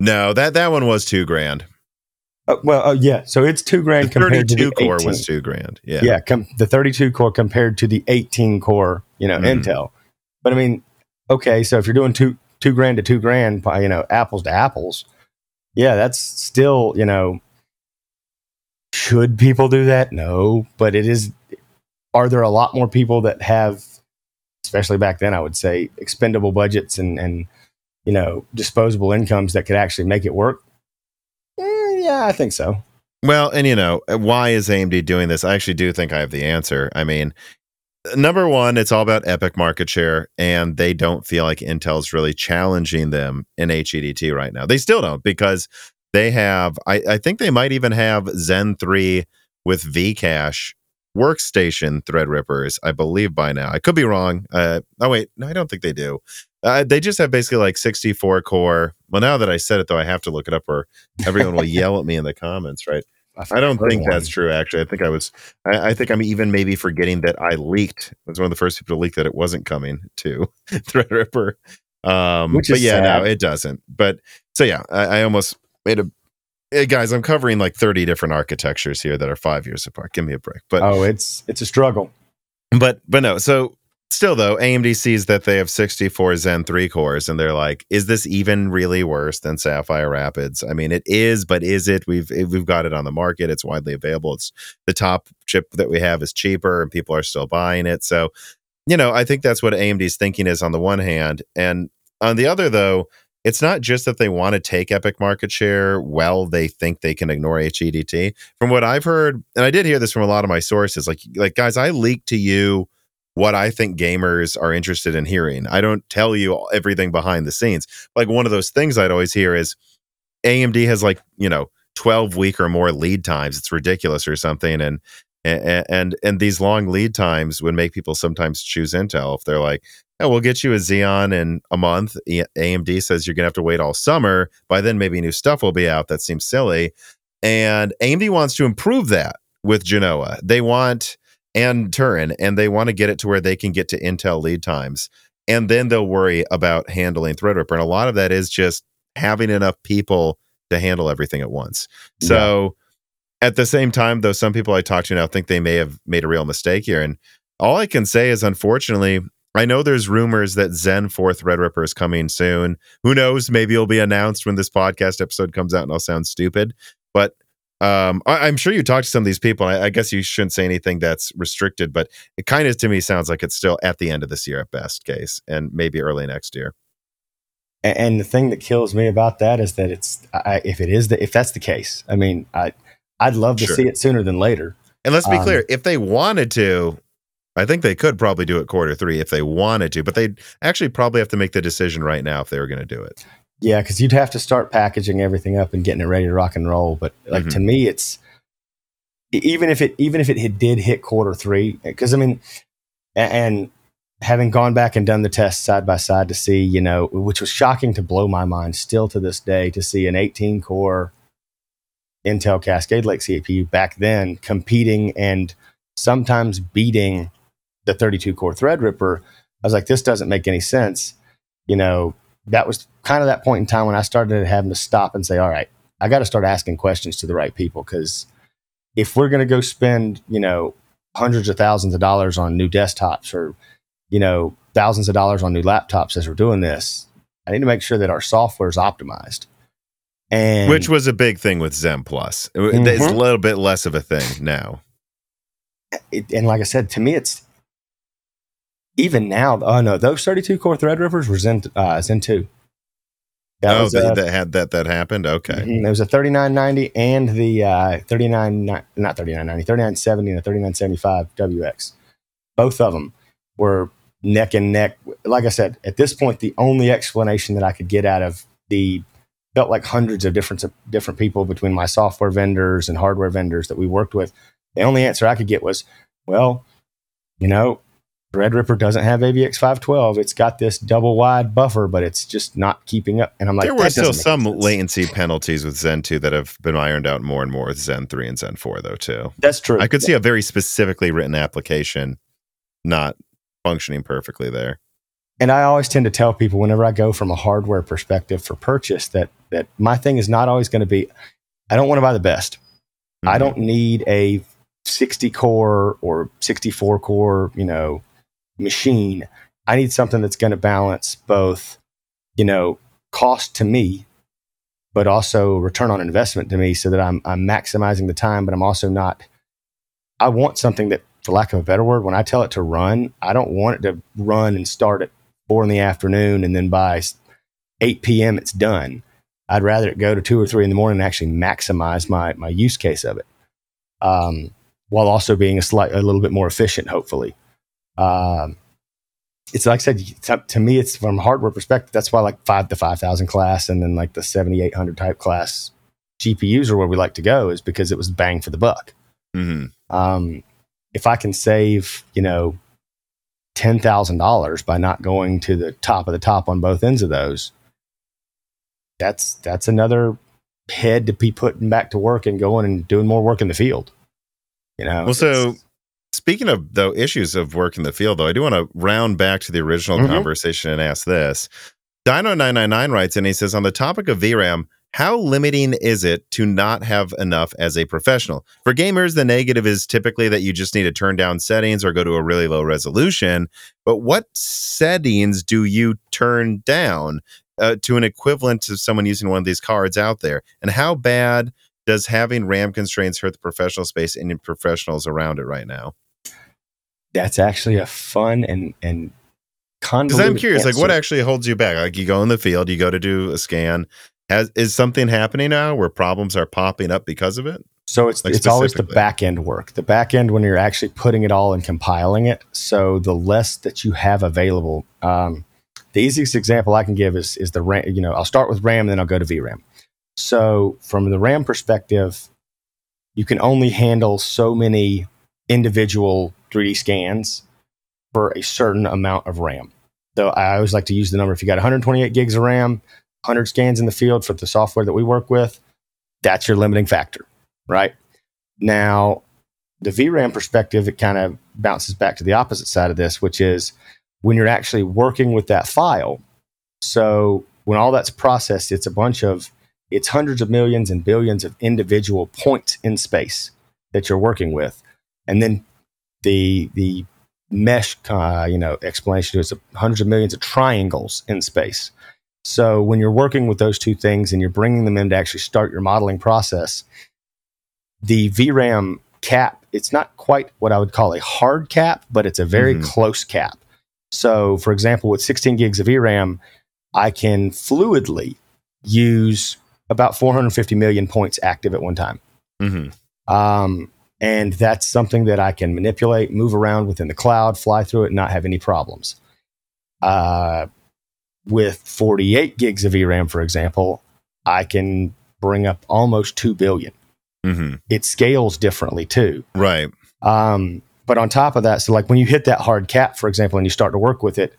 No, that that one was two grand. Uh, well, uh, yeah. So it's two The grand compared to 32 the core 18. was two grand. Yeah. yeah, com- the 32 core compared to the 18 core, you know, Mhm. Intel. But I mean, okay, so if you're doing two two grand to two grand, you know, apples to apples, yeah, that's still, you know, should people do that? No, but it is. Are there a lot more people that have, especially back then, I would say, expendable budgets and and you know disposable incomes that could actually make it work? Eh, yeah, I think so. Well, and you know, why is AMD doing this? I actually do think I have the answer. I mean, number one, it's all about EPYC market share, and they don't feel like Intel's really challenging them in HEDT right now. They still don't because they have, I, I think they might even have Zen 3 with Vcache workstation Threadrippers, I believe by now. I could be wrong. Uh, oh, wait, no, I don't think they do. Uh, they just have basically like 64 core. Well, now that I said it, though, I have to look it up or everyone will yell at me in the comments, right? I don't think one. that's true. Actually, I think I was. I, I think I'm even maybe forgetting that I leaked. I was one of the first people to leak that it wasn't coming to Threadripper. Um, Which but yeah, no, it doesn't. But so yeah, I, I almost made a. Hey guys, I'm covering like 30 different architectures here that are five years apart. Give me a break. But Oh, it's it's a struggle. but but no so still though amd sees that they have 64 zen 3 cores and they're like is this even really worse than sapphire rapids i mean it is but is it we've we've got it on the market it's widely available it's the top chip that we have is cheaper and people are still buying it so you know i think that's what amd's thinking is on the one hand and on the other though it's not just that they want to take EPYC market share well they think they can ignore hedt from what i've heard and i did hear this from a lot of my sources like like guys i leak to you what I think gamers are interested in hearing. I don't tell you everything behind the scenes. Like one of those things I'd always hear is AMD has like, you know, 12 week or more lead times. It's ridiculous or something. And And, and and these long lead times would make people sometimes choose Intel if they're like, "Oh, we'll get you a Xeon in a month." AMD says you're gonna have to wait all summer. By then, maybe new stuff will be out. That seems silly. And AMD wants to improve that with Genoa. They want and Turin, and they want to get it to where they can get to Intel lead times. And then they'll worry about handling Threadripper. And a lot of that is just having enough people to handle everything at once. So yeah. at the same time, though, some people I talk to now think they may have made a real mistake here. And all I can say is, unfortunately, I know there's rumors that Zen 4 Threadripper is coming soon. Who knows? Maybe it'll be announced when this podcast episode comes out and I'll sound stupid. But um, I, am sure you talked to some of these people. I, I, guess you shouldn't say anything that's restricted, but it kind of to me sounds like it's still at the end of this year at best case, and maybe early next year. And, and the thing that kills me about that is that it's I, if it is the if that's the case, I mean, I I'd love to sure. see it sooner than later. And let's be um, clear, if they wanted to, I think they could probably do it quarter three if they wanted to, but they'd actually probably have to make the decision right now if they were going to do it. Yeah, because you'd have to start packaging everything up and getting it ready to rock and roll. But like mm-hmm. to me, it's even if it even if it did hit quarter three, because I mean, and having gone back and done the test side by side to see, you know, which was shocking to blow my mind still to this day to see an 18 core Intel Cascade Lake CPU back then competing and sometimes beating the 32 core Threadripper. I was like, this doesn't make any sense. You know, that was kind of that point in time when I started having to stop and say, all right, I got to start asking questions to the right people because if we're going to go spend, you know, hundreds of thousands of dollars on new desktops or, you know, thousands of dollars on new laptops as we're doing this, I need to make sure that our software is optimized. And which was a big thing with Zen Plus. Mm-hmm. It's a little bit less of a thing now. It, and like I said, to me, it's even now, oh no, those 32 core Threadrippers were Zen, uh, Zen 2. That oh, was, uh, that had that that happened. Okay, mm-hmm. there was a 3990 and the uh, 39 not 3990, 3970 and a 3975 WX. Both of them were neck and neck. Like I said, at this point, the only explanation that I could get out of the felt like hundreds of different different people between my software vendors and hardware vendors that we worked with. The only answer I could get was, well, you know, Threadripper doesn't have AVX 512. It's got this double wide buffer, but it's just not keeping up. And I'm like, there were still some latency penalties with Zen 2 that have been ironed out more and more with Zen 3 and Zen 4, though, too. That's true. I could see a very specifically written application not functioning perfectly there. And I always tend to tell people whenever I go from a hardware perspective for purchase that that my thing is not always going to be I don't want to buy the best. Mm-hmm. I don't need a 60 core or 64 core, you know, machine. I need something that's going to balance both, you know, cost to me, but also return on investment to me so that I'm, I'm maximizing the time, but I'm also not, I want something that, for lack of a better word, when I tell it to run, I don't want it to run and start at four in the afternoon and then by 8 p.m. it's done. I'd rather it go to two or three in the morning and actually maximize my, my use case of it. Um, while also being a slight, a little bit more efficient, hopefully. Um, it's like I said to me, it's from a hardware perspective. That's why like five to five thousand class, and then like the seventy eight hundred type class GPUs are where we like to go, is because it was bang for the buck. Mm-hmm. Um, if I can save, you know, ten thousand dollars by not going to the top of the top on both ends of those, that's that's another head to be putting back to work and going and doing more work in the field. You know. Well, so Speaking of though issues of work in the field, though, I do want to round back to the original mm-hmm. conversation and ask this. Dino999 writes, and he says, on the topic of VRAM, how limiting is it to not have enough as a professional? For gamers, the negative is typically that you just need to turn down settings or go to a really low resolution. But what settings do you turn down uh, to an equivalent to someone using one of these cards out there? And how bad does having RAM constraints hurt the professional space and professionals around it right now? That's actually a fun and and because I'm curious, answer. like what actually holds you back? Like you go in the field, you go to do a scan. Has is something happening now where problems are popping up because of it? So it's like it's always the back end work. The back end when you're actually putting it all and compiling it. So the less that you have available. Um, the easiest example I can give is is the RAM. You know, I'll start with RAM, and then I'll go to VRAM. So, from the RAM perspective, you can only handle so many individual 3D scans for a certain amount of RAM. So I always like to use the number if you got 128 gigs of RAM, 100 scans in the field for the software that we work with, that's your limiting factor, right? Now, the VRAM perspective, it kind of bounces back to the opposite side of this, which is when you're actually working with that file. So when all that's processed, it's a bunch of, it's hundreds of millions and billions of individual points in space that you're working with. And then the, the mesh, uh, you know, explanation is hundreds of millions of triangles in space. So when you're working with those two things and you're bringing them in to actually start your modeling process, the VRAM cap, it's not quite what I would call a hard cap, but it's a very mm-hmm. close cap. So, for example, with 16 gigs of VRAM, I can fluidly use about 450 million points active at one time. Mm-hmm. Um, and that's something that I can manipulate, move around within the cloud, fly through it, and not have any problems. Uh, with 48 gigs of VRAM, for example, I can bring up almost 2 billion. Mm-hmm. It scales differently too. Right. Um, but on top of that, so like when you hit that hard cap, for example, and you start to work with it,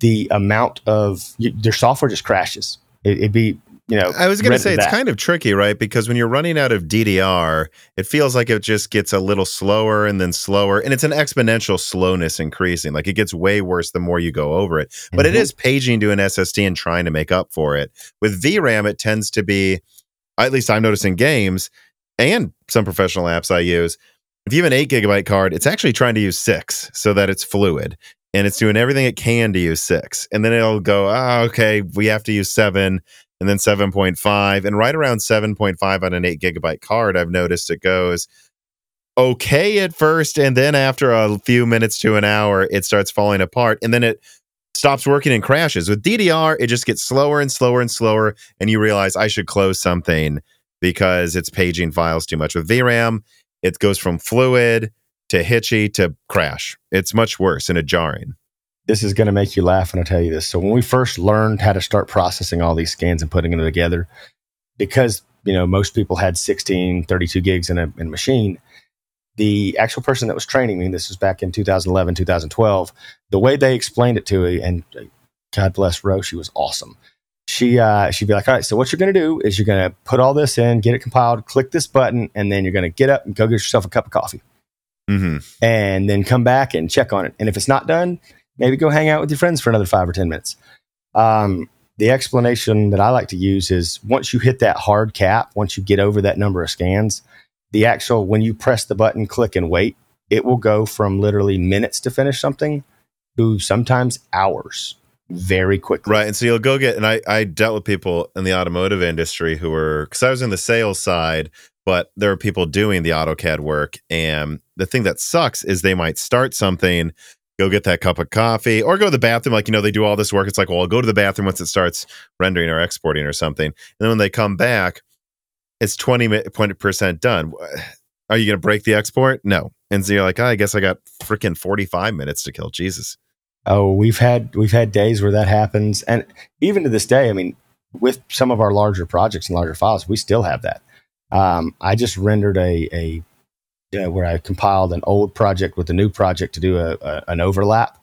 the amount of you, their software just crashes. It, would be you know, I was going to say it's kind of tricky, right? Because when you're running out of DDR, it feels like it just gets a little slower and then slower, and it's an exponential slowness increasing. Like it gets way worse the more you go over it. But mm-hmm. it is paging to an SSD and trying to make up for it. With VRAM, it tends to be, at least I'm noticing games and some professional apps I use. If you have an eight gigabyte card, it's actually trying to use six so that it's fluid and it's doing everything it can to use six. And then it'll go, oh, okay, we have to use seven and then 7.5. And right around 7.5 on an eight gigabyte card, I've noticed it goes okay at first. And then after a few minutes to an hour, it starts falling apart. And then it stops working and crashes. With DDR, it just gets slower and slower and slower. And you realize I should close something because it's paging files too much. With VRAM, it goes from fluid to hitchy to crash. It's much worse and a jarring this is going to make you laugh when I tell you this. So when we first learned how to start processing all these scans and putting them together, because you know most people had 16, 32 gigs in a, in a machine, the actual person that was training me, this was back in 2011, 2012, the way they explained it to me, and uh, God bless Rose, she was awesome. She uh, she'd be like, all right, so what you're going to do is you're going to put all this in, get it compiled, click this button, and then you're going to get up and go get yourself a cup of coffee. Mm-hmm. And then come back and check on it. And if it's not done, maybe go hang out with your friends for another five or 10 minutes. Um, the explanation that I like to use is once you hit that hard cap, once you get over that number of scans, the actual, when you press the button, click and wait, it will go from literally minutes to finish something to sometimes hours very quickly. Right. And so you'll go get, and I, I dealt with people in the automotive industry who were, because I was in the sales side, but there are people doing the AutoCAD work. And the thing that sucks is they might start something go get that cup of coffee or go to the bathroom. Like, you know, they do all this work. It's like, well, I'll go to the bathroom once it starts rendering or exporting or something. And then when they come back, it's 20% done. Are you going to break the export? No. And so you're like, oh, I guess I got freaking 45 minutes to kill. Jesus. Oh, we've had we've had days where that happens, and even to this day, I mean, with some of our larger projects and larger files, we still have that. Um, I just rendered a a uh, where I compiled an old project with a new project to do a, a, an overlap,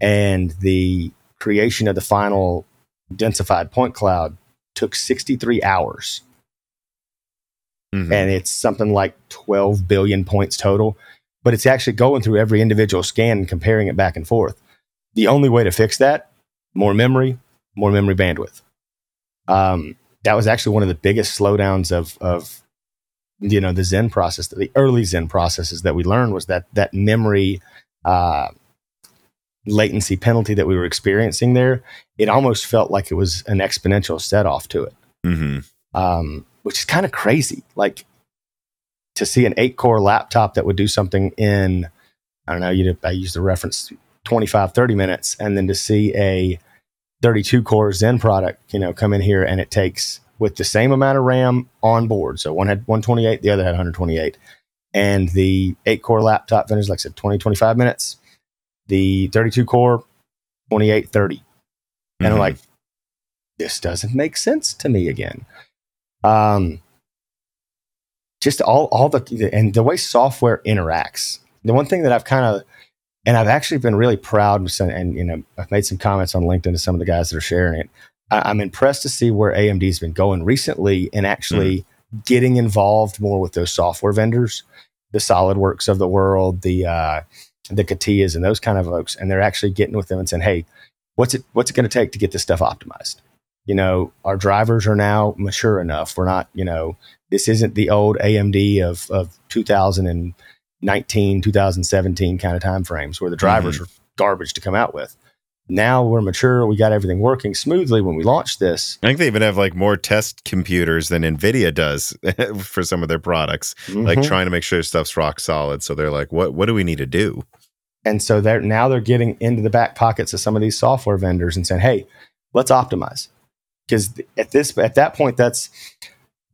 and the creation of the final densified point cloud took 63 hours. Mm-hmm. And it's something like 12 billion points total, but it's actually going through every individual scan and comparing it back and forth. The only way to fix that, more memory, more memory bandwidth. Um, that was actually one of the biggest slowdowns of, of you know the zen process the early zen processes that we learned was that that memory uh, latency penalty that we were experiencing there it almost felt like it was an exponential set off to it mm-hmm. um, which is kind of crazy like to see an eight core laptop that would do something in i don't know you i use the reference 25 30 minutes and then to see a 32 core zen product you know come in here and it takes with the same amount of RAM on board. So one had 128, the other had 128. And the eight core laptop finished, like I said, 20, 25 minutes. The 32 core, 28, 30. Mm-hmm. And I'm mm-hmm. like, this doesn't make sense to me again. Um, just all, all the, and the way software interacts the one thing that I've kind of and I've actually been really proud and, and, you know I've made some comments on LinkedIn to some of the guys that are sharing it. I, am I'm impressed to see where AMD's been going recently and actually mm. getting involved more with those software vendors, the SolidWorks of the world, the uh, the CATIAs and those kind of folks, and they're actually getting with them and saying, "Hey, what's it what's it going to take to get this stuff optimized?" You know, our drivers are now mature enough. We're not, you know, this isn't the old AMD of of 2019, 2017 kind of time frames where the drivers mm-hmm. are garbage to come out with. Now we're mature. We got everything working smoothly when we launched this. I think they even have like more test computers than NVIDIA does for some of their products, mm-hmm. like trying to make sure stuff's rock solid. So they're like, what, what do we need to do? And so they're now they're getting into the back pockets of some of these software vendors and saying, hey, let's optimize. Because at this at that point, that's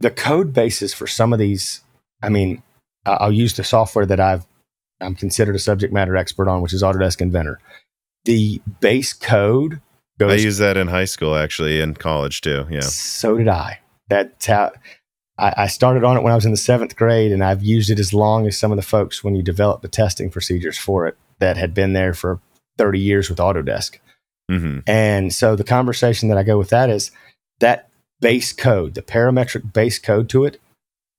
the code basis for some of these. I mean, I'll use the software that I've I'm considered a subject matter expert on, which is Autodesk Inventor. The base code goes. I use that in high school, actually, in college too. Yeah. So did I. That's how I, I started on it when I was in the seventh grade, and I've used it as long as some of the folks when you develop the testing procedures for it that had been there for 30 years with Autodesk. Mm-hmm. And so the conversation that I go with that is that base code, the parametric base code to it,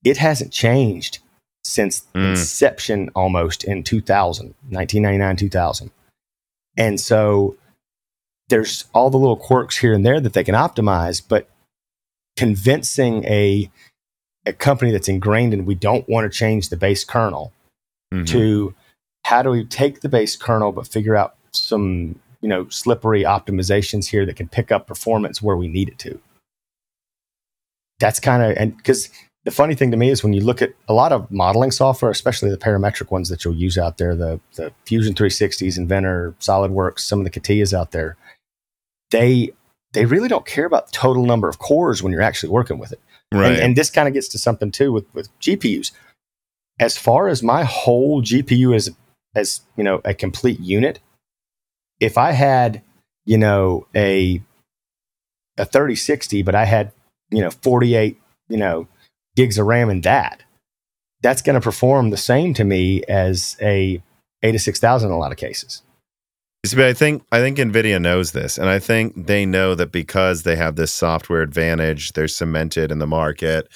it hasn't changed since mm. inception almost in 2000, 1999, 2000. And so there's all the little quirks here and there that they can optimize, but convincing a a company that's ingrained in we don't want to change the base kernel mm-hmm. to how do we take the base kernel but figure out some you know slippery optimizations here that can pick up performance where we need it to that's kind of and because the funny thing to me is when you look at a lot of modeling software especially the parametric ones that you'll use out there the, the fusion 360s inventor solidworks some of the CATIAs out there they they really don't care about the total number of cores when you're actually working with it. Right. and, and this kind of gets to something too with with gpus as far as my whole gpu as as you know a complete unit if i had you know a a 3060 but i had you know 48 you know gigs of ram in that that's going to perform the same to me as a 8 to 6000 in a lot of cases See, I think I think Nvidia knows this, and I think they know that because they have this software advantage, they're cemented in the market.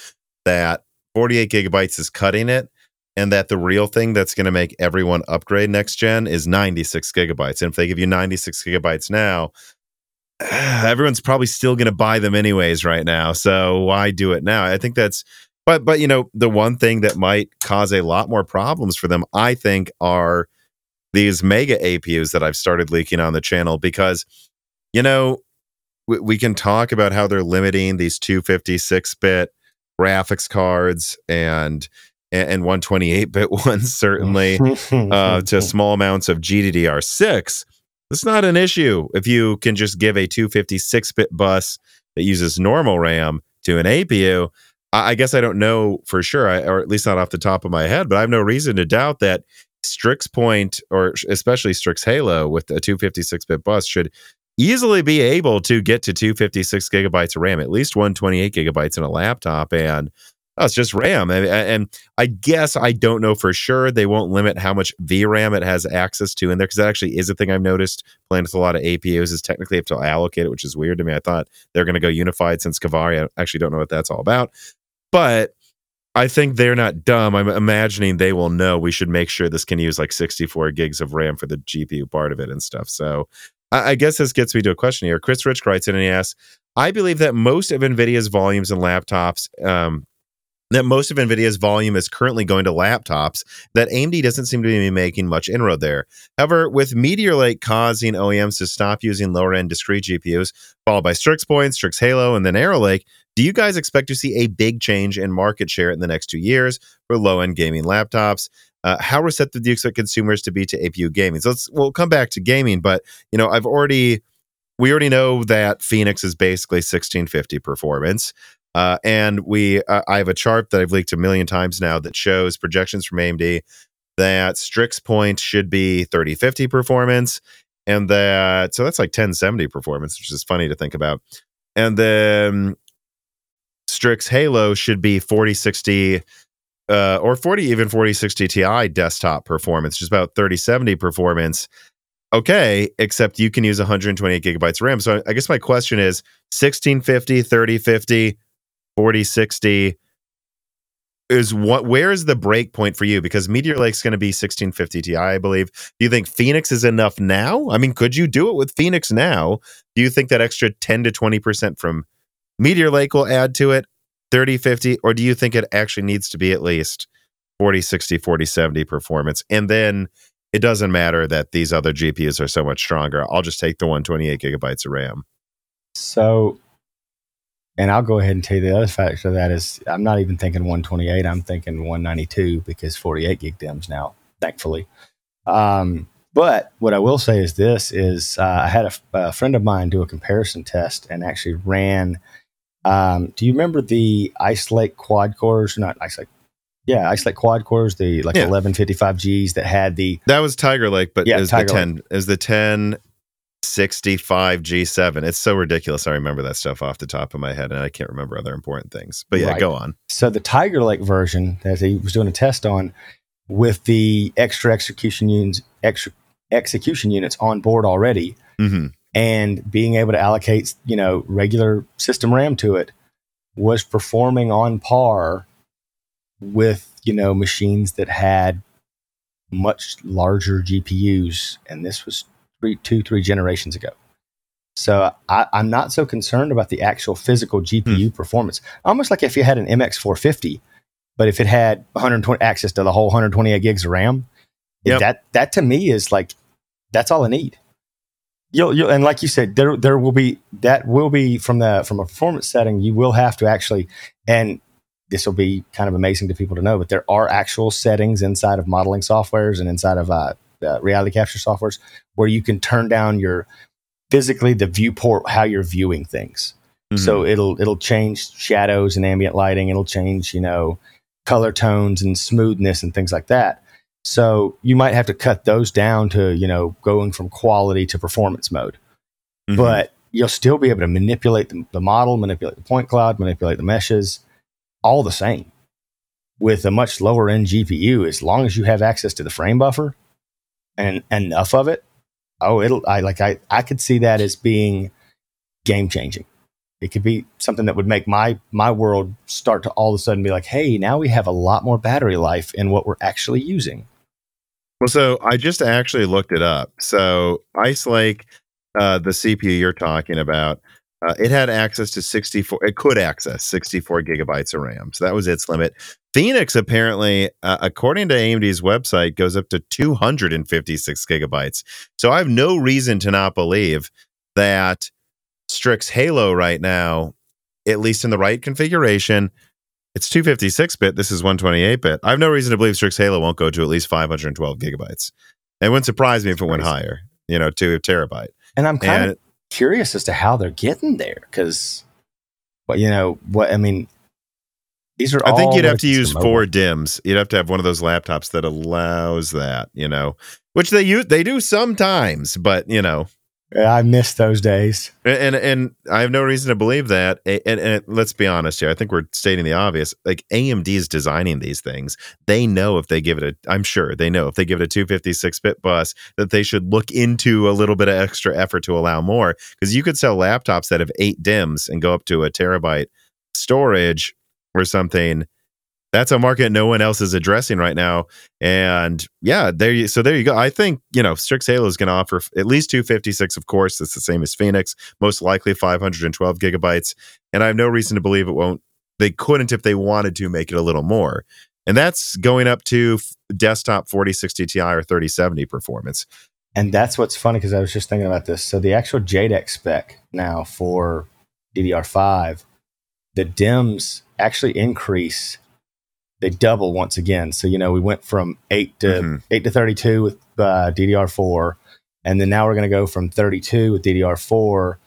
That 48 gigabytes is cutting it, and that the real thing that's going to make everyone upgrade next gen is 96 gigabytes. And if they give you 96 gigabytes now, everyone's probably still going to buy them anyways right now. So why do it now? I think that's but but you know, the one thing that might cause a lot more problems for them, I think, are these mega APUs that I've started leaking on the channel because you know, we, we can talk about how they're limiting these 256 bit graphics cards and and 128 bit ones certainly uh, to small amounts of GDDR6. It's not an issue if you can just give a 256 bit bus that uses normal RAM to an APU. I guess I don't know for sure, or at least not off the top of my head, but I have no reason to doubt that Strix Point, or especially Strix Halo with a 256 bit bus, should easily be able to get to 256 gigabytes of RAM, at least 128 gigabytes in a laptop. And It's just RAM. And, and, I guess I don't know for sure. They won't limit how much VRAM it has access to in there because that actually is a thing I've noticed playing with a lot of APUs is technically have to allocate it, which is weird to me. I thought they're going to go unified since Kaveri. I actually don't know what that's all about. But I think they're not dumb. I'm imagining they will know we should make sure this can use like 64 gigs of RAM for the GPU part of it and stuff. So I, I guess this gets me to a question here. Chris Rich writes in and he asks, I believe that most of NVIDIA's volumes and laptops um, that most of NVIDIA's volume is currently going to laptops, that AMD doesn't seem to be making much inroad there. However, with Meteor Lake causing OEMs to stop using lower end discrete GPUs, followed by Strix Point, Strix Halo, and then Arrow Lake, do you guys expect to see a big change in market share in the next two years for low end gaming laptops? Uh, how receptive do you expect consumers to be to APU gaming? So let's we'll come back to gaming, but you know I've already we already know that Phoenix is basically 1650 performance. Uh, and we, uh, I have a chart that I've leaked a million times now that shows projections from AMD that Strix Point should be 3050 performance, and that so that's like 1070 performance, which is funny to think about. And then Strix Halo should be 4060 uh, or 40 even 4060 Ti desktop performance, which is about 3070 performance. Okay, except you can use 128 gigabytes of RAM. So I guess my question is 1650, 3050, 4060 is what where is the break point for you? Because meteor lake's going to be 1650 ti i believe. Do you think phoenix is enough now? I mean could you do it with phoenix now? Do you think that extra 10 to 20% from meteor lake will add to it? 30 50 or do you think it actually needs to be at least 40 60 40 70 performance? And then it doesn't matter that these other gpus are so much stronger. I'll just take the 128 gigabytes of ram. So and I'll go ahead and tell you the other factor of that is I'm not even thinking 128. I'm thinking 192 because 48 gig DIMMs now, thankfully. Um, but what I will say is this: is uh, I had a, a, friend of mine do a comparison test and actually ran. Um, do you remember the Ice Lake quad cores? Not Ice Lake. Yeah, Ice Lake quad cores, the like yeah. 1155Gs that had the. That was Tiger Lake, but yeah, is the 10 Lake. is the 10 65 G7. It's so ridiculous. I remember that stuff off the top of my head, and I can't remember other important things. But yeah, right. go on. So the Tiger Lake version that he was doing a test on with the extra execution units, extra execution units on board already, mm-hmm. and being able to allocate, you know, regular system RAM to it, was performing on par with you know machines that had much larger GPUs, and this was three, two, three generations ago. So I, am not so concerned about the actual physical GPU mm. performance. Almost like if you had an MX450, but if it had 120 access to the whole 128 gigs of RAM, yep. that that to me is like that's all I need. You'll, you'll, and like you said, there there will be that will be from the from a performance setting. You will have to actually, and this will be kind of amazing to people to know, but there are actual settings inside of modeling softwares and inside of uh, uh, reality capture softwares where you can turn down your physically the viewport how you're viewing things. Mm-hmm. So it'll it'll change shadows and ambient lighting. It'll change you know color tones and smoothness and things like that. So you might have to cut those down to you know going from quality to performance mode, mm-hmm. but you'll still be able to manipulate the, the model, manipulate the point cloud, manipulate the meshes, all the same with a much lower end GPU. As long as you have access to the frame buffer, and enough of it, oh, it'll, I like, I, I could see that as being game changing. It could be something that would make my, my world start to all of a sudden be like, hey, now we have a lot more battery life in what we're actually using. Well, so I just actually looked it up. So Ice Lake, uh, the CPU you're talking about, uh, it had access to 64, it could access 64 gigabytes of RAM. So that was its limit. Phoenix, apparently, uh, according to AMD's website, goes up to 256 gigabytes. So I have no reason to not believe that Strix Halo right now, at least in the right configuration, it's 256 bit. This is 128 bit. I have no reason to believe Strix Halo won't go to at least 512 gigabytes. It wouldn't surprise me if it went higher, you know, to a terabyte. And I'm kind and, of curious as to how they're getting there because, well, you know, what I mean, these are. I think you'd have to use four DIMMs. You'd have to have one of those laptops that allows that. You know, which they use. They do sometimes, but you know, I miss those days. And, and, and I have no reason to believe that. And, and, and, let's be honest here. I think we're stating the obvious. Like AMD is designing these things. They know if they give it a, I'm sure they know if they give it a 256 bit bus that they should look into a little bit of extra effort to allow more. Because you could sell laptops that have eight DIMMs and go up to a terabyte storage or something that's a market no one else is addressing right now. And yeah, there you so there you go. I think, you know, Strix Halo is going to offer at least 256, of course. It's the same as Phoenix, most likely 512 gigabytes. And I have no reason to believe it won't. They couldn't if they wanted to make it a little more. And that's going up to desktop 4060 Ti or 3070 performance. And that's what's funny because I was just thinking about this. So the actual JEDEC spec now for DDR5, the DIMMs actually increase they double once again. So you know we went from eight to mm-hmm. eight to thirty two with uh, DDR four, and then now we're going to go from thirty two with DDR four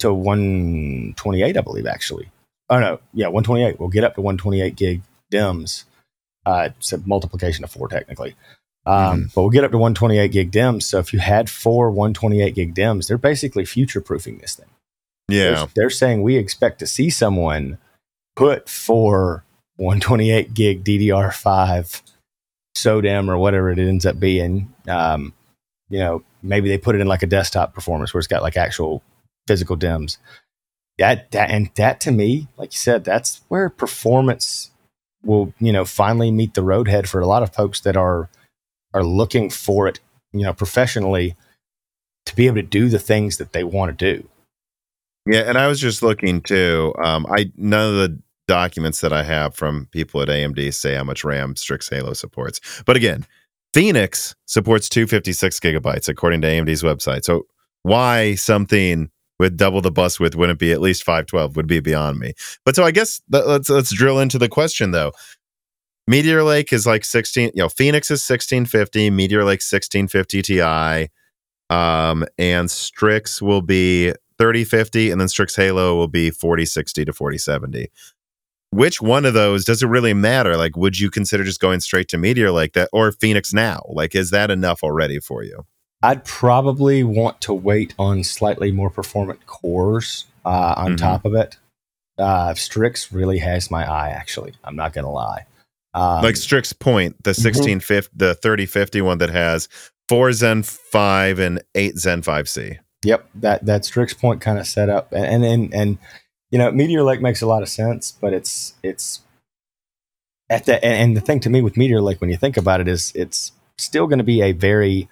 to one twenty eight, I believe actually. Oh no, yeah, one twenty eight. We'll get up to one twenty eight gig DIMMs. Uh, it's a multiplication of four technically. Um, mm-hmm. But we'll get up to 128 gig DIMMs. So if you had four 128 gig DIMMs, they're basically future proofing this thing. Yeah. They're, they're saying we expect to see someone put four 128 gig DDR5 SODIMM or whatever it ends up being. Um, you know, maybe they put it in like a desktop performance where it's got like actual physical DIMMs. That that and that to me, like you said, that's where performance will you know finally meet the roadhead for a lot of folks that are are looking for it, you know, professionally to be able to do the things that they want to do. Yeah, and I was just looking too. Um, I none of the documents that I have from people at AMD say how much RAM Strix Halo supports. But again, Phoenix supports 256 gigabytes according to AMD's website. So why something with double the bus width wouldn't be at least 512 would be beyond me. But so I guess let's let's drill into the question though. Meteor Lake is like 16, you know, Phoenix is 1650, Meteor Lake 1650 Ti, um, and Strix will be 3050, and then Strix Halo will be 4060 to 4070 which one of those does it really matter? Like, would you consider just going straight to Meteor like that or Phoenix now? Like, is that enough already for you? I'd probably want to wait on slightly more performant cores uh, on mm-hmm. top of it. Uh, Strix really has my eye, actually. I'm not going to lie. Um, like Strix Point, the 1650, mm-hmm. the 3050 one that has four Zen 5 and eight Zen 5C. Yep, that that Strix Point kind of setup, and and and you know, Meteor Lake makes a lot of sense, but it's it's at the and the thing to me with Meteor Lake when you think about it is it's still going to be a very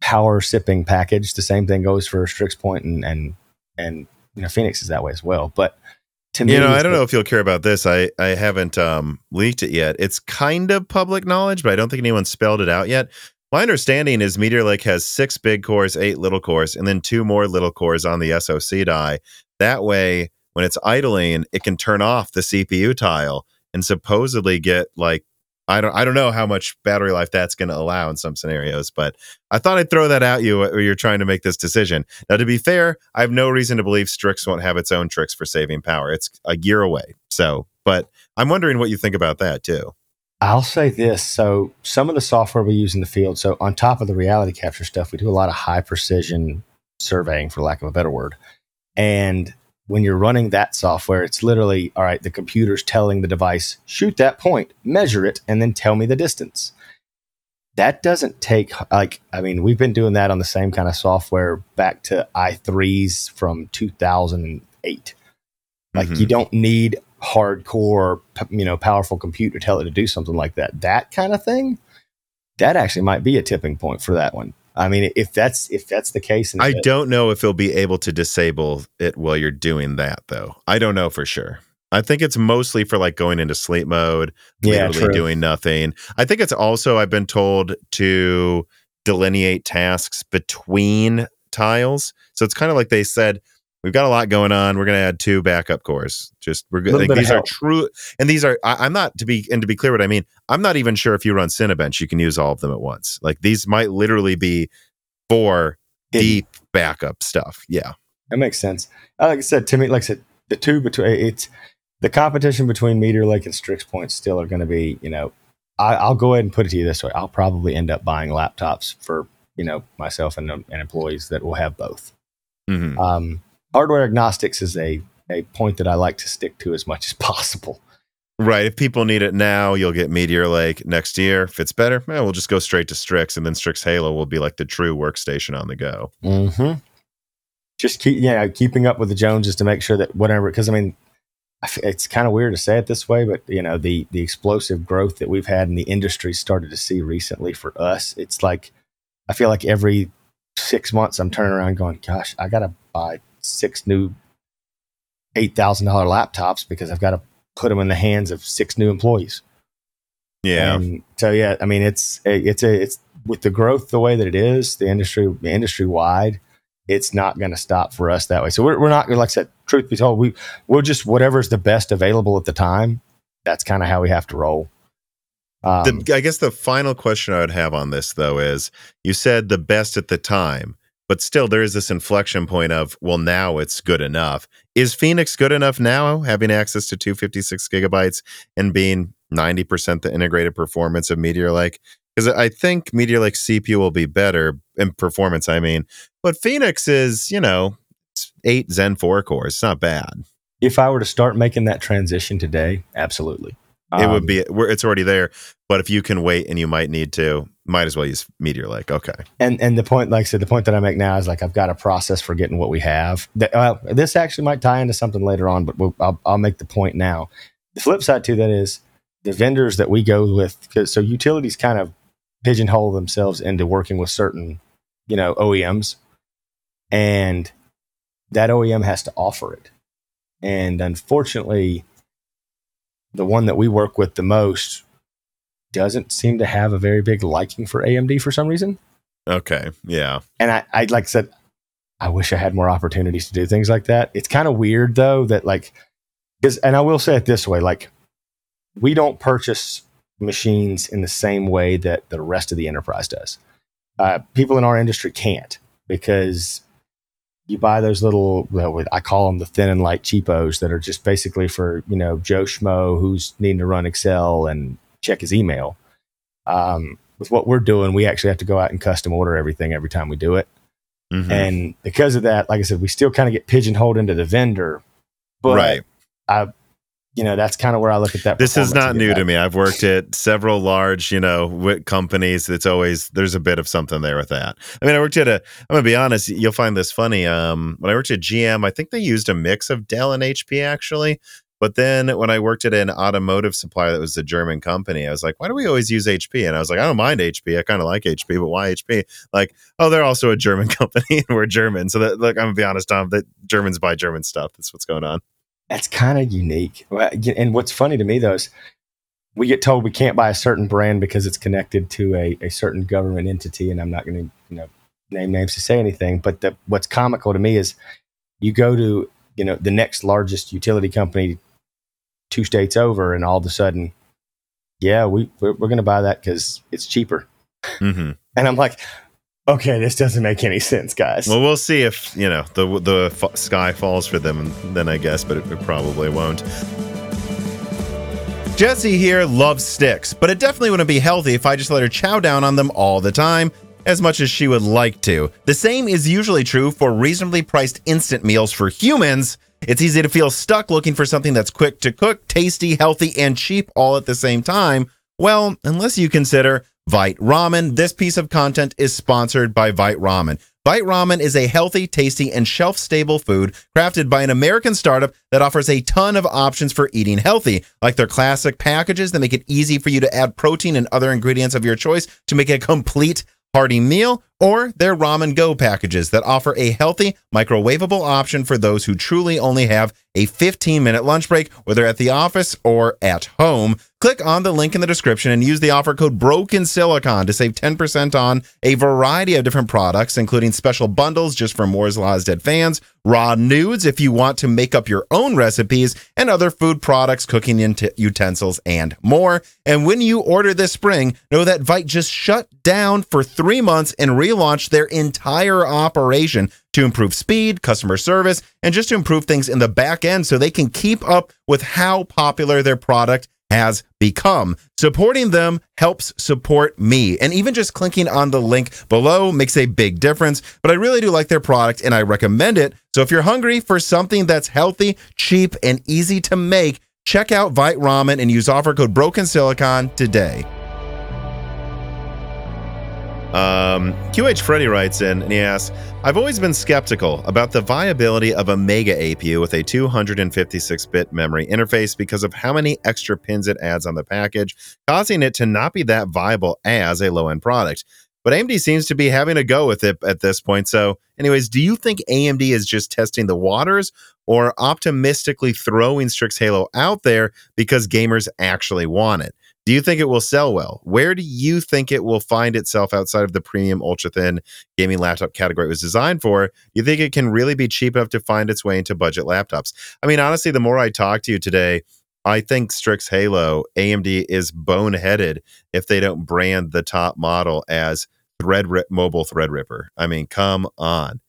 power sipping package. The same thing goes for Strix Point and and and you know Phoenix is that way as well. But to me, you know, I don't know if you'll care about this. I I haven't um, leaked it yet. It's kind of public knowledge, but I don't think anyone spelled it out yet. My understanding is Meteor Lake has six big cores, eight little cores, and then two more little cores on the SoC die. That way, when it's idling, it can turn off the CPU tile and supposedly get like I don't I don't know how much battery life that's going to allow in some scenarios, but I thought I'd throw that at you where you're trying to make this decision. Now, to be fair, I have no reason to believe Strix won't have its own tricks for saving power. It's a year away, so but I'm wondering what you think about that too. I'll say this. So, some of the software we use in the field, so on top of the reality capture stuff, we do a lot of high precision surveying, for lack of a better word. And when you're running that software, it's literally, all right, the computer's telling the device, shoot that point, measure it, and then tell me the distance. That doesn't take, like, I mean, we've been doing that on the same kind of software back to i3s from 2008. Like, mm-hmm. you don't need hardcore, you know, powerful compute to tell it to do something like that. That kind of thing, that actually might be a tipping point for that one. I mean, if that's if that's the case, I don't know if he'll be able to disable it while you're doing that, though. I don't know for sure. I think it's mostly for like going into sleep mode, yeah, literally true. doing nothing. I think it's also I've been told to delineate tasks between tiles. So it's kind of like they said, we've got a lot going on. We're going to add two backup cores. Just we're good. Like, these are true, and these are. I, am not to be and to be clear, what I mean. I'm not even sure if you run Cinebench, you can use all of them at once. Like these might literally be for deep backup stuff. Yeah, that makes sense. Uh, like I said, to me, like I said, the two between it's the competition between Meteor Lake and Strix Point still are going to be. You know, I, will go ahead and put it to you this way: I'll probably end up buying laptops for you know myself and, and employees that will have both. Mm-hmm. Um, hardware agnostics is a, a point that I like to stick to as much as possible. Right. If people need it now, you'll get Meteor Lake next year. If it's better, eh, we'll just go straight to Strix, and then Strix Halo will be like the true workstation on the go. Mm-hmm. Just keep, yeah, keeping up with the Joneses to make sure that whatever. Because I mean, it's kind of weird to say it this way, but you know, the the explosive growth that we've had in the industry started to see recently for us. It's like I feel like every six months I'm turning around going, "Gosh, I gotta buy six new eight thousand dollar laptops because I've got to put them in the hands of six new employees. Yeah. And so yeah, I mean it's it's a it's with the growth the way that it is, the industry industry wide, it's not going to stop for us that way. So we're we're not like I said. Truth be told, we we're just whatever's the best available at the time. That's kind of how we have to roll. Um, the, I guess the final question I would have on this though is you said the best at the time but still there is this inflection point of well now it's good enough. Is phoenix good enough now having access to 256 gigabytes and being 90% the integrated performance of meteor lake? Because i think meteor lake cpu will be better in performance i mean but phoenix is you know eight zen 4 cores it's not bad. If i were to start making that transition today absolutely it would Um, be we're, it's already there. But if you can wait and you might need to, might as well use Meteor Lake. Okay. and and the point, like I said, the point that I make now is like I've got a process for getting what we have. That, uh, this actually might tie into something later on, but we'll, I'll, I'll make the point now. The flip side to that is the vendors that we go with. so utilities kind of pigeonhole themselves into working with certain, you know, OEMs, and that OEM has to offer it. And unfortunately, the one that we work with the most doesn't seem to have a very big liking for AMD for some reason Okay. Yeah. and I, I like I said, I wish I had more opportunities to do things like that. It's kind of weird though that like, because and I will say it this way, like, we don't purchase machines in the same way that the rest of the enterprise does. Uh, people in our industry can't because you buy those little, well, I call them the thin and light cheapos that are just basically for you know Joe Schmo who's needing to run Excel and check his email. Um, with what we're doing, we actually have to go out and custom order everything every time we do it. Mhm. And because of that, like I said, we still kind of get pigeonholed into the vendor. But right. I, you know, that's kind of where I look at that. This is not new that. to me. I've worked at several large, you know, companies. It's always there's a bit of something there with that. I mean, I worked at a. I'm gonna be honest. You'll find this funny. Um, when I worked at GM, I think they used a mix of Dell and HP actually. But then when I worked at an automotive supplier that was a German company, I was like, why do we always use HP? And I was like, I don't mind HP. I kind of like HP, but why HP? Like, oh, they're also a German company and we're German. So that, look, I'm gonna be honest, Tom, that Germans buy German stuff. That's what's going on. That's kind of unique. And what's funny to me though is we get told we can't buy a certain brand because it's connected to a, a certain government entity, and I'm not going to you know name names to say anything. But the, what's comical to me is you go to you know the next largest utility company two states over, and all of a sudden, yeah, we we're, we're going to buy that because it's cheaper. hmm And I'm like, okay, this doesn't make any sense, guys. Well, we'll see if you know the the f- sky falls for them, then I guess, but it, it probably won't. Jessie here loves sticks, but it definitely wouldn't be healthy if I just let her chow down on them all the time, as much as she would like to. The same is usually true for reasonably priced instant meals for humans. It's easy to feel stuck looking for something that's quick to cook, tasty, healthy, and cheap all at the same time. Well, unless you consider Vite Ramen, this piece of content is sponsored by Vite Ramen. Vite Ramen is a healthy, tasty, and shelf stable food crafted by an American startup that offers a ton of options for eating healthy, like their classic packages that make it easy for you to add protein and other ingredients of your choice to make a complete hearty meal, or their Ramen Go packages that offer a healthy, microwavable option for those who truly only have a 15 minute lunch break, whether at the office or at home. Click on the link in the description and use the offer code Broken Silicon to save 10% on a variety of different products, including special bundles just for Moore's Law's Dead fans, raw nudes if you want to make up your own recipes, and other food products, cooking utensils, and more. And when you order this spring, know that Vite just shut down for three months and relaunched their entire operation to improve speed, customer service, and just to improve things in the back end so they can keep up with how popular their product has become. Supporting them helps support me. And even just clicking on the link below makes a big difference. But I really do like their product and I recommend it. So if you're hungry for something that's healthy, cheap, and easy to make, check out Vite Ramen and use offer code Broken Silicon today. Um, QH Freddy writes in and he asks, I've always been skeptical about the viability of a Mega APU with a 256 bit memory interface because of how many extra pins it adds on the package, causing it to not be that viable as a low end product. But AMD seems to be having a go with it at this point. So, anyways, do you think AMD is just testing the waters or optimistically throwing Strix Halo out there because gamers actually want it? Do you think it will sell well? Where do you think it will find itself outside of the premium ultra thin gaming laptop category it was designed for? Do you think it can really be cheap enough to find its way into budget laptops? I mean, honestly, the more I talk to you today, I think Strix Halo AMD is boneheaded if they don't brand the top model as Thread mobile Threadripper. I mean, come on.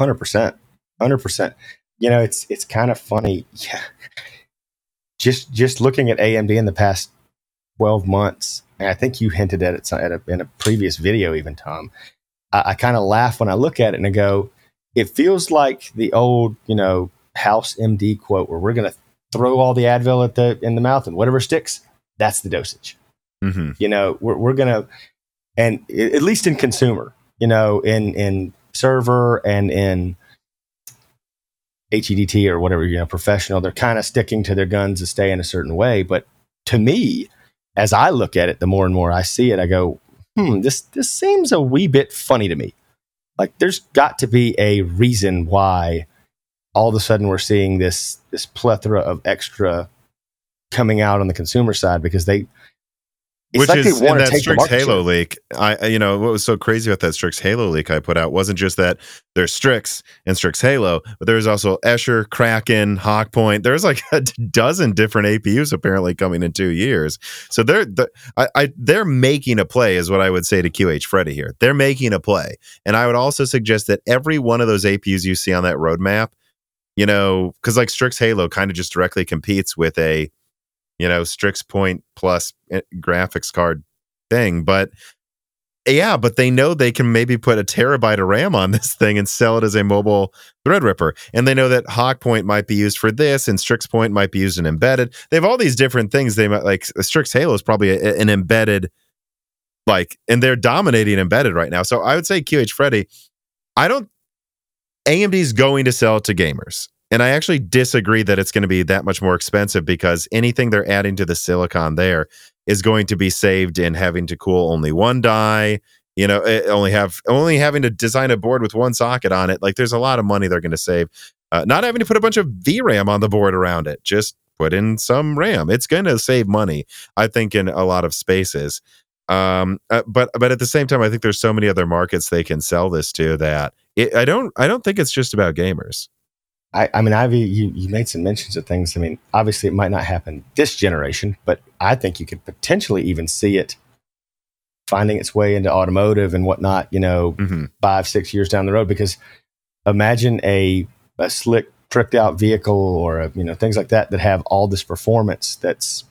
Hundred percent, hundred percent. You know, it's it's kind of funny. Yeah. Just just looking at AMD in the past twelve months, and I think you hinted at it at a, in a previous video, even Tom. I, I kind of laugh when I look at it and I go, it feels like the old, you know, House MD quote where we're going to throw all the Advil at the in the mouth and whatever sticks, that's the dosage. Mm-hmm. You know, we're, we're going to, and at least in consumer, you know, in, in server and in HEDT or whatever, you know, professional, they're kind of sticking to their guns to stay in a certain way. But to me, as I look at it, the more and more I see it, I go, hmm, this, this seems a wee bit funny to me. Like there's got to be a reason why all of a sudden we're seeing this, this plethora of extra coming out on the consumer side because they, Which like is in that Strix Halo share. leak. I, you know, what was so crazy about that Strix Halo leak I put out wasn't just that there's Strix and Strix Halo, but there's also Escher, Kraken, Hawkpoint. There's like a dozen different APUs apparently coming in two years. So they're the, I, I, they're making a play, is what I would say to QH Freddy here. They're making a play, and I would also suggest that every one of those APUs you see on that roadmap, you know, because like Strix Halo kind of just directly competes with a you know, Strix Point plus eh, graphics card thing. But yeah, but they know they can maybe put a terabyte of RAM on this thing and sell it as a mobile Threadripper. And they know that Hawk Point might be used for this and Strix Point might be used in embedded. They have all these different things. They might like Strix Halo is probably a, an embedded, like, and they're dominating embedded right now. So I would say QH Freddy, I don't, AMD's going to sell to gamers. And I actually disagree that it's going to be that much more expensive because anything they're adding to the silicon there is going to be saved in having to cool only one die, you know, eh, only have only having to design a board with one socket on it. Like there's a lot of money they're going to save. Uh, not having to put a bunch of VRAM on the board around it, just put in some RAM. It's going to save money, I think, in a lot of spaces. Um, uh, but but at the same time, I think there's so many other markets they can sell this to that it, I don't I don't think it's just about gamers. I, I mean, Ivy, you, you made some mentions of things. I mean, obviously, it might not happen this generation, but I think you could potentially even see it finding its way into automotive and whatnot, you know, mm-hmm. five, six years down the road. Because imagine a, a slick, tricked out vehicle or, a, you know, things like that that have all this performance that's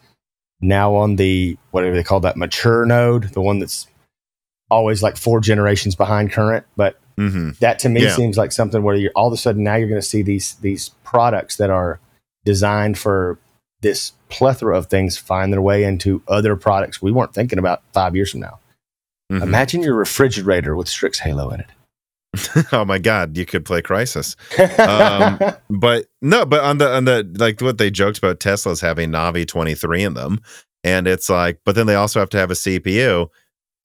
now on the, whatever they call that, mature node, the one that's always like four generations behind current, but Mm-hmm. That to me yeah. seems like something where you're all of a sudden now you're going to see these these products that are designed for this plethora of things find their way into other products we weren't thinking about five years from now. Mm-hmm. Imagine your refrigerator with Strix Halo in it. oh my god, you could play Crysis Um, but no, but on the on the like what they joked about Tesla's having Navi 23 in them. And it's like, but then they also have to have a CPU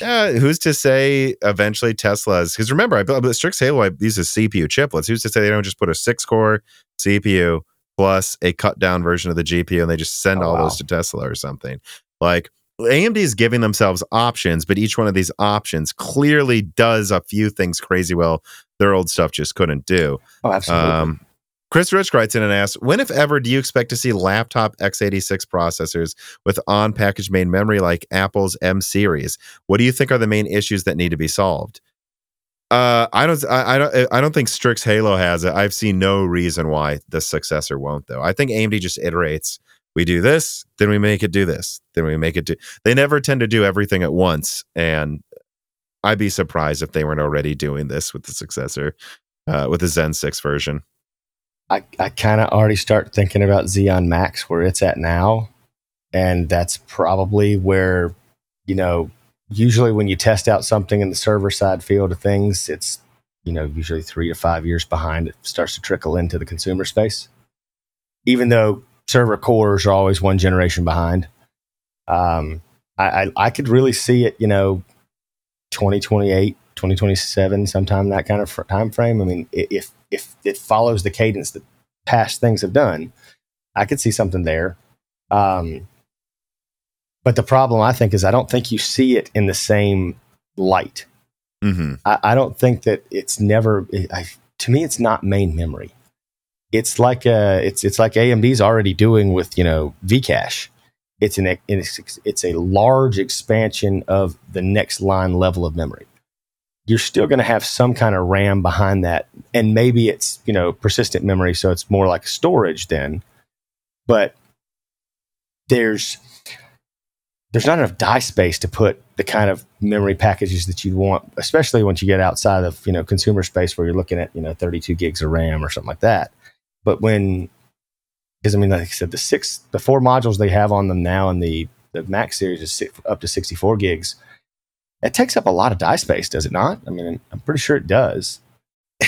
uh, who's to say eventually Tesla's because remember I built Strix Halo I use a CPU chiplets. Who's to say they don't just put a six core CPU plus a cut down version of the GPU and they just send oh, all wow. those to Tesla or something. Like AMD is giving themselves options, but each one of these options clearly does a few things crazy well their old stuff just couldn't do. Oh, absolutely. Um, Chris Rich writes in and asks, when, if ever, do you expect to see laptop x86 processors with on package main memory like Apple's M series? What do you think are the main issues that need to be solved? Uh, I don't, I, I, don't, I don't think Strix Halo has it. I've seen no reason why the successor won't, though. I think AMD just iterates. We do this, then we make it do this, then we make it do. They never tend to do everything at once, and I'd be surprised if they weren't already doing this with the successor, uh, with the Zen six version. I, I kind of already start thinking about Xeon Max where it's at now. And that's probably where, you know, usually when you test out something in the server side field of things, it's, you know, usually three to five years behind. It starts to trickle into the consumer space. Even though server cores are always one generation behind. Um, I, I, I could really see it, you know, 2028, 2027, sometime that kind of time frame. I mean, if if it follows the cadence that past things have done, I could see something there. Um, but the problem I think is I don't think you see it in the same light. Mm-hmm. I, I, don't think that it's never. I, to me, it's not main memory. It's like a, it's it's like AMD's already doing with you know Vcache. It's an it's, it's a large expansion of the next line level of memory you're still going to have some kind of RAM behind that. And maybe it's, you know, persistent memory. So it's more like storage then. But there's, there's not enough die space to put the kind of memory packages that you'd want, especially once you get outside of, you know, consumer space where you're looking at, you know, 32 gigs of RAM or something like that. But when, because I mean, like I said, the six, the four modules they have on them now in the the Max series is si- up to 64 gigs. It takes up a lot of die space, does it not? I mean, I'm pretty sure it does.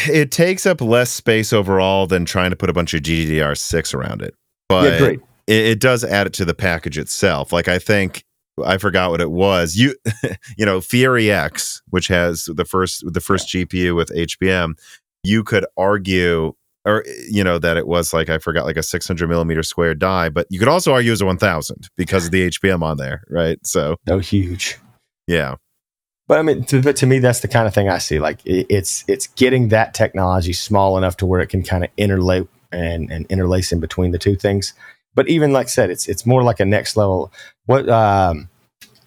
It takes up less space overall than trying to put a bunch of GDDR6 around it. But yeah, it, it does add it to the package itself. Like I think I forgot what it was. You you know, Fury X, which has the first the first GPU with HBM, you could argue or you know that it was like I forgot like a 600 millimeter square die, but you could also argue it was a 1000 because of the HBM on there, right? So No huge. yeah, But I mean, to, but to me, that's the kind of thing I see. Like it, it's it's getting that technology small enough to where it can kind of interlace and, and interlace in between the two things. But even like I said, it's it's more like a next level. What um,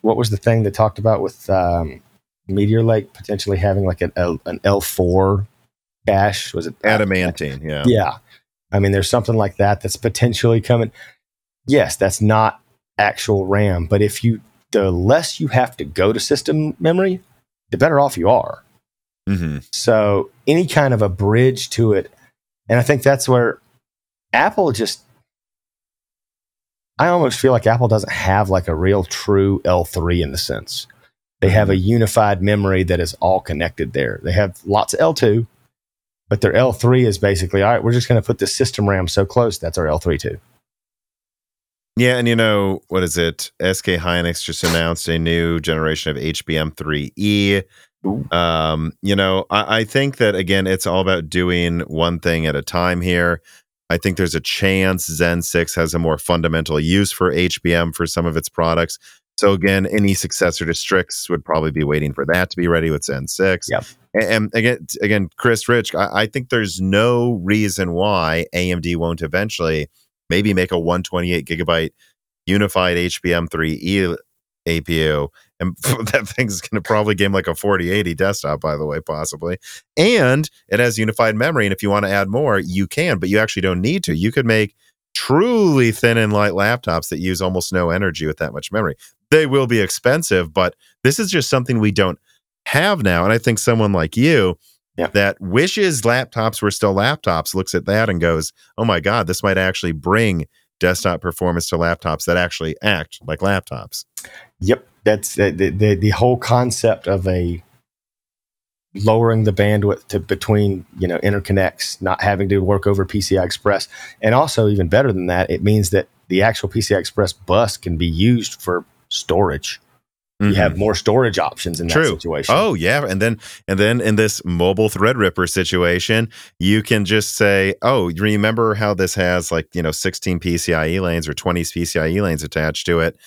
what was the thing they talked about with um, Meteor Lake potentially having like an L, an L four cache? Was it adamantine. Yeah, Yeah, I mean, there's something like that that's potentially coming. Yes, that's not actual RAM, but if you the less you have to go to system memory, the better off you are. hmm So any kind of a bridge to it, and I think that's where Apple just. I almost feel like Apple doesn't have like a real true L3 in the sense. They have a unified memory that is all connected there. They have lots of L2, but their L3 is basically all right, we're just going to put the system RAM so close. That's our L3 too. Yeah, and you know what is it? SK Hynix just announced a new generation of HBM3E. Um, you know, I, I think that again, it's all about doing one thing at a time here. I think there's a chance Zen 6 has a more fundamental use for HBM for some of its products. So again, any successor to Strix would probably be waiting for that to be ready with Zen 6. Yep. And, and again, again, Chris Rich, I, I think there's no reason why AMD won't eventually maybe make a 128 gigabyte unified HBM3E APU. And that thing's going to probably game like a 4080 desktop, by the way, possibly. And it has unified memory. And if you want to add more, you can, but you actually don't need to. You could make truly thin and light laptops that use almost no energy with that much memory. They will be expensive, but this is just something we don't have now. And I think someone like you Yeah. that wishes laptops were still laptops looks at that and goes, oh my God, this might actually bring desktop performance to laptops that actually act like laptops. Yep, that's the the, the, the whole concept of a lowering the bandwidth to between you know interconnects, not having to work over PCI Express, and also even better than that, it means that the actual PCI Express bus can be used for storage. You have more storage options in that True. situation. Oh yeah, and then and then in this mobile Threadripper situation, you can just say, "Oh, remember how this has like you know 16 PCIe lanes or 20 PCIe lanes attached to it?"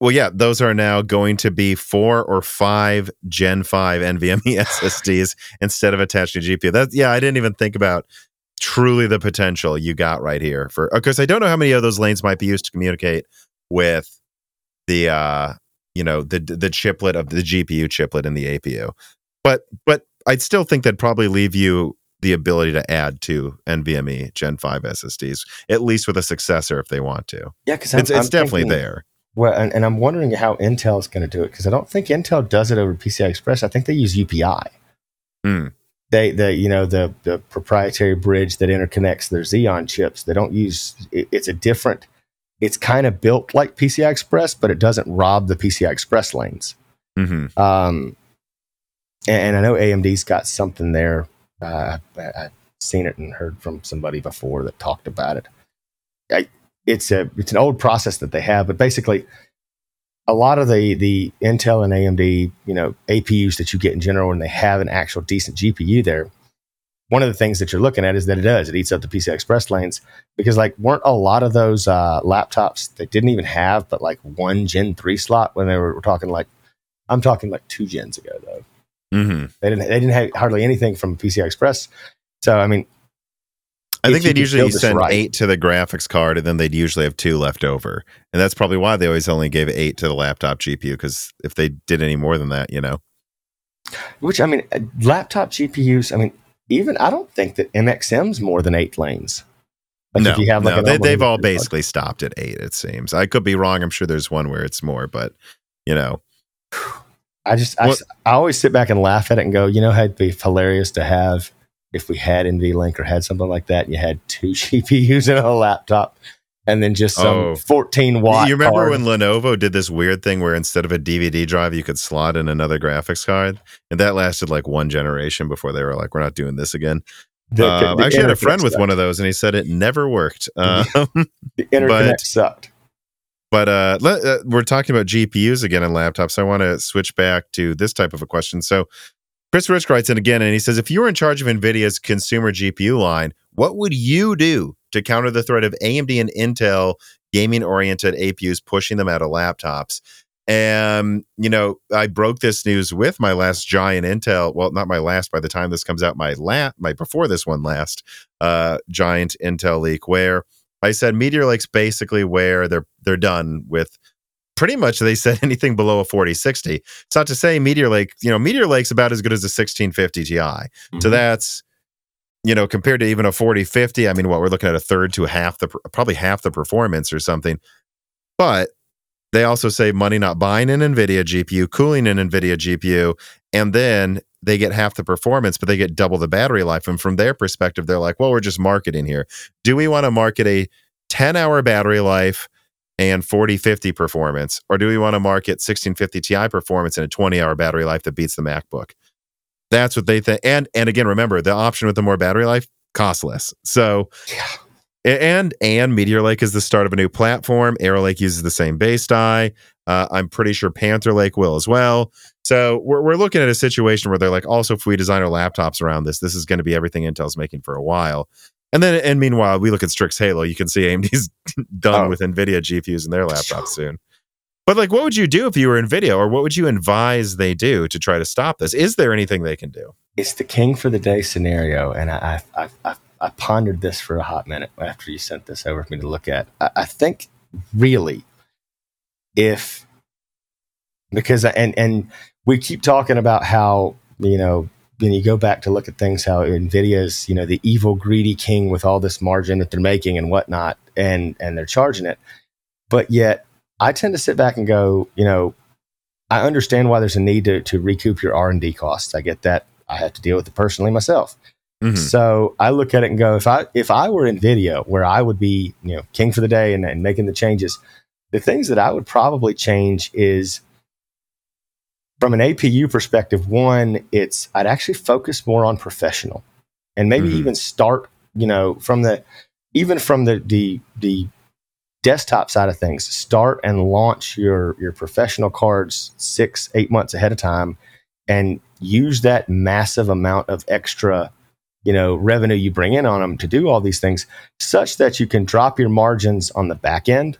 Well, yeah, those are now going to be four or five Gen 5 NVMe SSDs instead of attached to GPU. That yeah, I didn't even think about truly the potential you got right here for because I don't know how many of those lanes might be used to communicate with the uh you know the the chiplet of the GPU chiplet in the APU. But but I'd still think that'd probably leave you the ability to add to NVMe Gen 5 SSDs, at least with a successor if they want to. yeah, because It's, it's definitely there. Well, and, and I'm wondering how Intel is going to do it because I don't think Intel does it over PCI Express. I think they use UPI. Hmm. They, the you know the the proprietary bridge that interconnects their Xeon chips. They don't use. It, it's a different. It's kind of built like PCI Express, but it doesn't rob the PCI Express lanes. hmm Um, and, and I know AMD's got something there. Uh, I, I've seen it and heard from somebody before that talked about it. I, it's a it's an old process that they have, but basically, a lot of the the Intel and AMD you know APUs that you get in general when they have an actual decent GPU there. One of the things that you're looking at is that it does it eats up the PCI Express lanes because like weren't a lot of those uh, laptops that didn't even have but like one Gen three slot when they were, we're talking like I'm talking like two gens ago though. hmm They didn't. They didn't have hardly anything from PCI Express. So I mean, I think they'd usually send right. eight to the graphics card, and then they'd usually have two left over, and that's probably why they always only gave eight to the laptop GPU. Because if they did any more than that, you know, which I mean, laptop GPUs. I mean, even I don't think that MXM's more than eight lanes. Like no, if you have like no, they, they've all basically stopped at eight. It seems I could be wrong. I'm sure there's one where it's more, but you know, I just I, What- I always sit back and laugh at it and go, you know, it'd be hilarious to have if we had NVLink or had something like that. And you had two GPUs in a laptop. And then just some Oh. 14 watt. you remember card. when Lenovo did this weird thing where instead of a DVD drive, you could slot in another graphics card, and that lasted like one generation before they were like, "We're not doing this again." the, Uh, the I actually had a interconnect friend with sucked. one of those, and he said it never worked. Um, The interconnect but- sucked. But uh, let, uh, we're talking about GPUs again in laptops. So I want to switch back to this type of a question. So Chris Rich writes in again, and he says, if you were in charge of NVIDIA's consumer GPU line, what would you do to counter the threat of AMD and Intel gaming-oriented APUs pushing them out of laptops? And you know, I broke this news with my last giant Intel. Well, not my last. By the time this comes out, my la- my before this one last uh, giant Intel leak, where I said Meteor Lake's basically where they're they're done with pretty much they said anything below a 4060. It's not to say Meteor Lake, you know, Meteor Lake's about as good as a 1650 Ti. So Mhm. that's you know, compared to even a 4050, I mean, what we're looking at a third to a half the probably half the performance or something. But they also say money not buying an Nvidia GPU, cooling an Nvidia GPU, and then they get half the performance, but they get double the battery life. And from their perspective, they're like, well, we're just marketing here. Do we want to market a 10 hour battery life and 4050 performance, or do we want to market 1650 Ti performance and a 20 hour battery life that beats the MacBook? That's what they think. And and again, remember the option with the more battery life costs less. So Yeah. and and Meteor Lake is the start of a new platform. Arrow Lake uses the same base die. Uh, I'm pretty sure Panther Lake will as well. So we're we're looking at a situation where they're like, also if we design our laptops around this, this is going to be everything Intel's making for a while. And then and meanwhile, we look at Strix Halo. You can see AMD's done Oh. with NVIDIA GPUs in their laptops soon. But like, what would you do if you were Nvidia, or what would you advise they do to try to stop this? Is there anything they can do? It's the king for the day scenario. And I, I, I, I, pondered this for a hot minute after you sent this over for me to look at. I, I think really if because and and we keep talking about how you know when you go back to look at things how nvidia's you know the evil greedy king with all this margin that they're making and whatnot and and they're charging it but yet i tend to sit back and go you know i understand why there's a need to, to recoup your r&d costs i get that i have to deal with it personally myself Mhm. so I look at it and go, if I if I were Nvidia where I would be, you know, king for the day and, and making the changes, the things that I would probably change is from an APU perspective. One, it's I'd actually focus more on professional, and maybe Mhm. even start, you know, from the even from the the the desktop side of things, start and launch your your professional cards six eight months ahead of time, and use that massive amount of extra you know revenue you bring in on them to do all these things such that you can drop your margins on the back end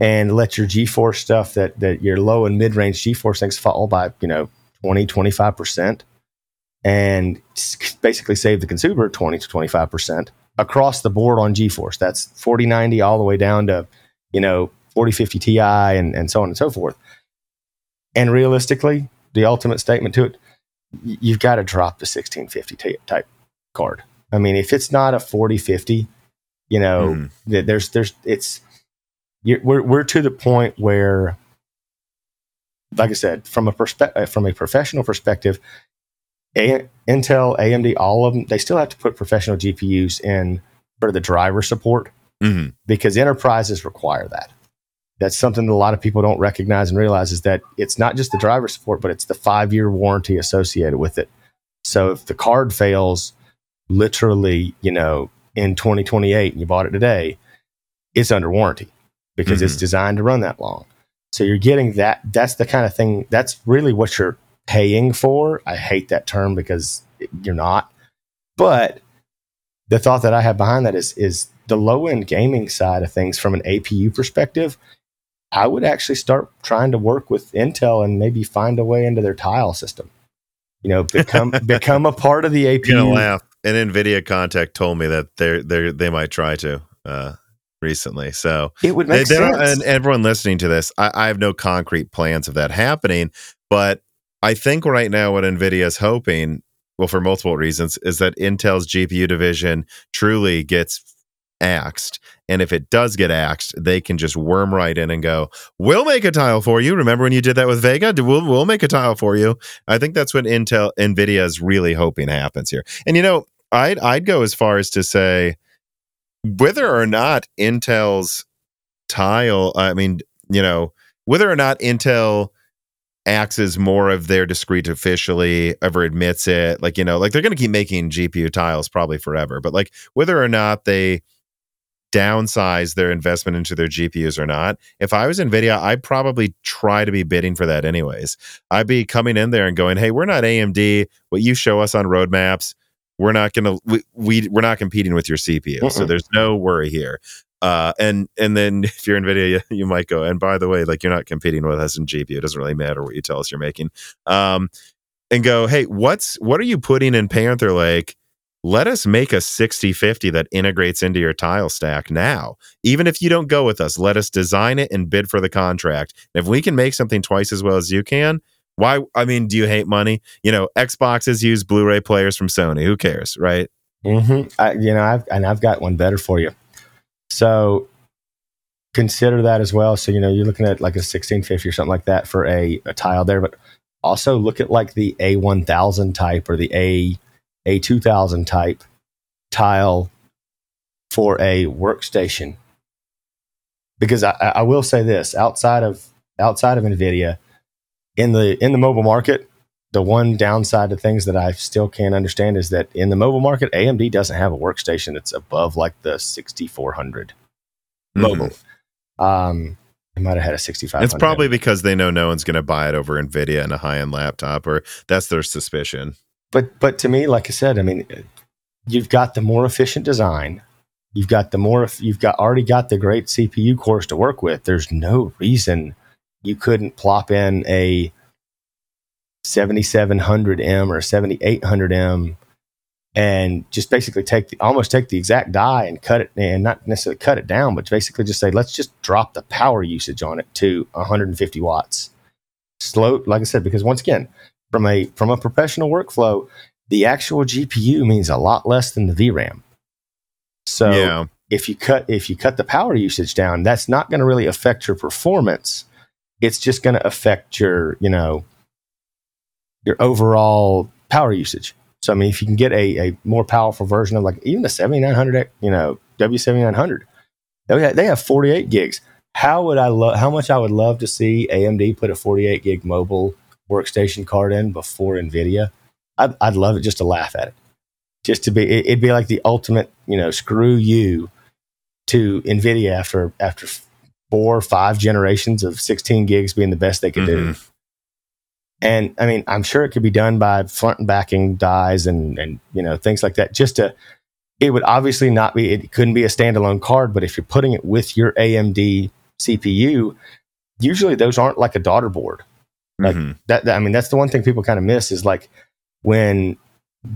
and let your GeForce stuff that that your low and mid-range GeForce things fall by, you know, 20, 25% and basically save the consumer 20 to 25% across the board on GeForce. That's 4090 all the way down to, you know, 4050 Ti and, and so on and so forth. And realistically, the ultimate statement to it, you've got to drop the 1650 t- type card. I mean, if it's not a 4050, you know, mm-hmm. that there's there's it's you're, we're we're to the point where, like I said, from a perspe- uh, from a professional perspective, a- Intel, AMD, all of them, they still have to put professional GPUs in for the driver support Mhm. because enterprises require that. That's something that a lot of people don't recognize and realize is that it's not just the driver support, but it's the five year warranty associated with it. So if the card fails, literally, you know, in 2028 and you bought it today, it's under warranty because it's designed to run that long. So you're getting that. That's the kind of thing. That's really what you're paying for. I hate that term because you're not. But the thought that I have behind that is is the low end gaming side of things from an APU perspective. I would actually start trying to work with Intel and maybe find a way into their tile system. You know, become become a part of the You're gonna APU. laugh. An Nvidia contact told me that they're they they might try to uh, recently. So It would make they sense. and everyone listening to this, I, I have no concrete plans of that happening, but I think right now what Nvidia is hoping, well, for multiple reasons, is that Intel's GPU division truly gets axed. And if it does get axed, they can just worm right in and go, "We'll make a tile for you." Remember when you did that with Vega? We'll we'll make a tile for you. I think that's what Intel Nvidia is really hoping happens here. And you know, I'd I'd go as far as to say whether or not Intel's tile, I mean, you know, whether or not Intel acts as more of their discrete officially ever admits it like you know like they're going to keep making gpu tiles probably forever but like whether or not they downsize their investment into their gpus or not if i was nvidia i'd probably try to be bidding for that anyways. I'd be coming in there and going hey we're not amd what you show us on roadmaps we're not going to we, we we're not competing with your cpu mm so there's no worry here uh, and and then if you're NVIDIA, you, you, might go. And by the way, like you're not competing with us in GPU. It doesn't really matter what you tell us you're making. Um, and go, hey, what's what are you putting in Panther Lake? Let us make a 6050 that integrates into your tile stack now. Even if you don't go with us, let us design it and bid for the contract. And if we can make something twice as well as you can, why? I mean, do you hate money? You know, Xboxes use Blu-ray players from Sony. Who cares, right? Mm-hmm. I, you know, I've and I've got one better for you. So consider that as well. So, you know, you're looking at like a 1650 or something like that for a, a tile there, but also look at like the A1000 type or the A A2000 type tile for a workstation. Because I, I will say this outside of outside of NVIDIA in the in the mobile market, the one downside to things that I still can't understand is that in the mobile market, AMD doesn't have a workstation that's above like the 6400 mm-hmm. mobile. Um, it might have had a 65. It's probably because they know no one's going to buy it over Nvidia in a high end laptop, or that's their suspicion. But but to me, like I said, I mean, you've got the more efficient design. You've got the more you've got already got the great CPU cores to work with. There's no reason you couldn't plop in a 7700M or 7800M and just basically take the, almost take the exact die and cut it and not necessarily cut it down, but basically just say, let's just drop the power usage on it to 150 watts. Slow, like I said, because once again, from a from a professional workflow, the actual GPU means a lot less than the VRAM. So yeah. if you cut if you cut the power usage down, that's not going to really affect your performance. It's just going to affect your, you know, your overall power usage. So, I mean, if you can get a, a more powerful version of like even the 7900, you know, W7900, they have they have 48 gigs. How would I love, how much I would love to see AMD put a 48 gig mobile workstation card in before NVIDIA. I'd, I'd love it just to laugh at it. Just to be, it, it'd be like the ultimate, you know, screw you to NVIDIA after, after four or five generations of 16 gigs being the best they could mm-hmm. do. And I mean, I'm sure it could be done by front and backing dies and and you know things like that. Just to, it would obviously not be. It couldn't be a standalone card, but if you're putting it with your AMD CPU, usually those aren't like a daughter board. Like mm-hmm. that, that. I mean, that's the one thing people kind of miss is like when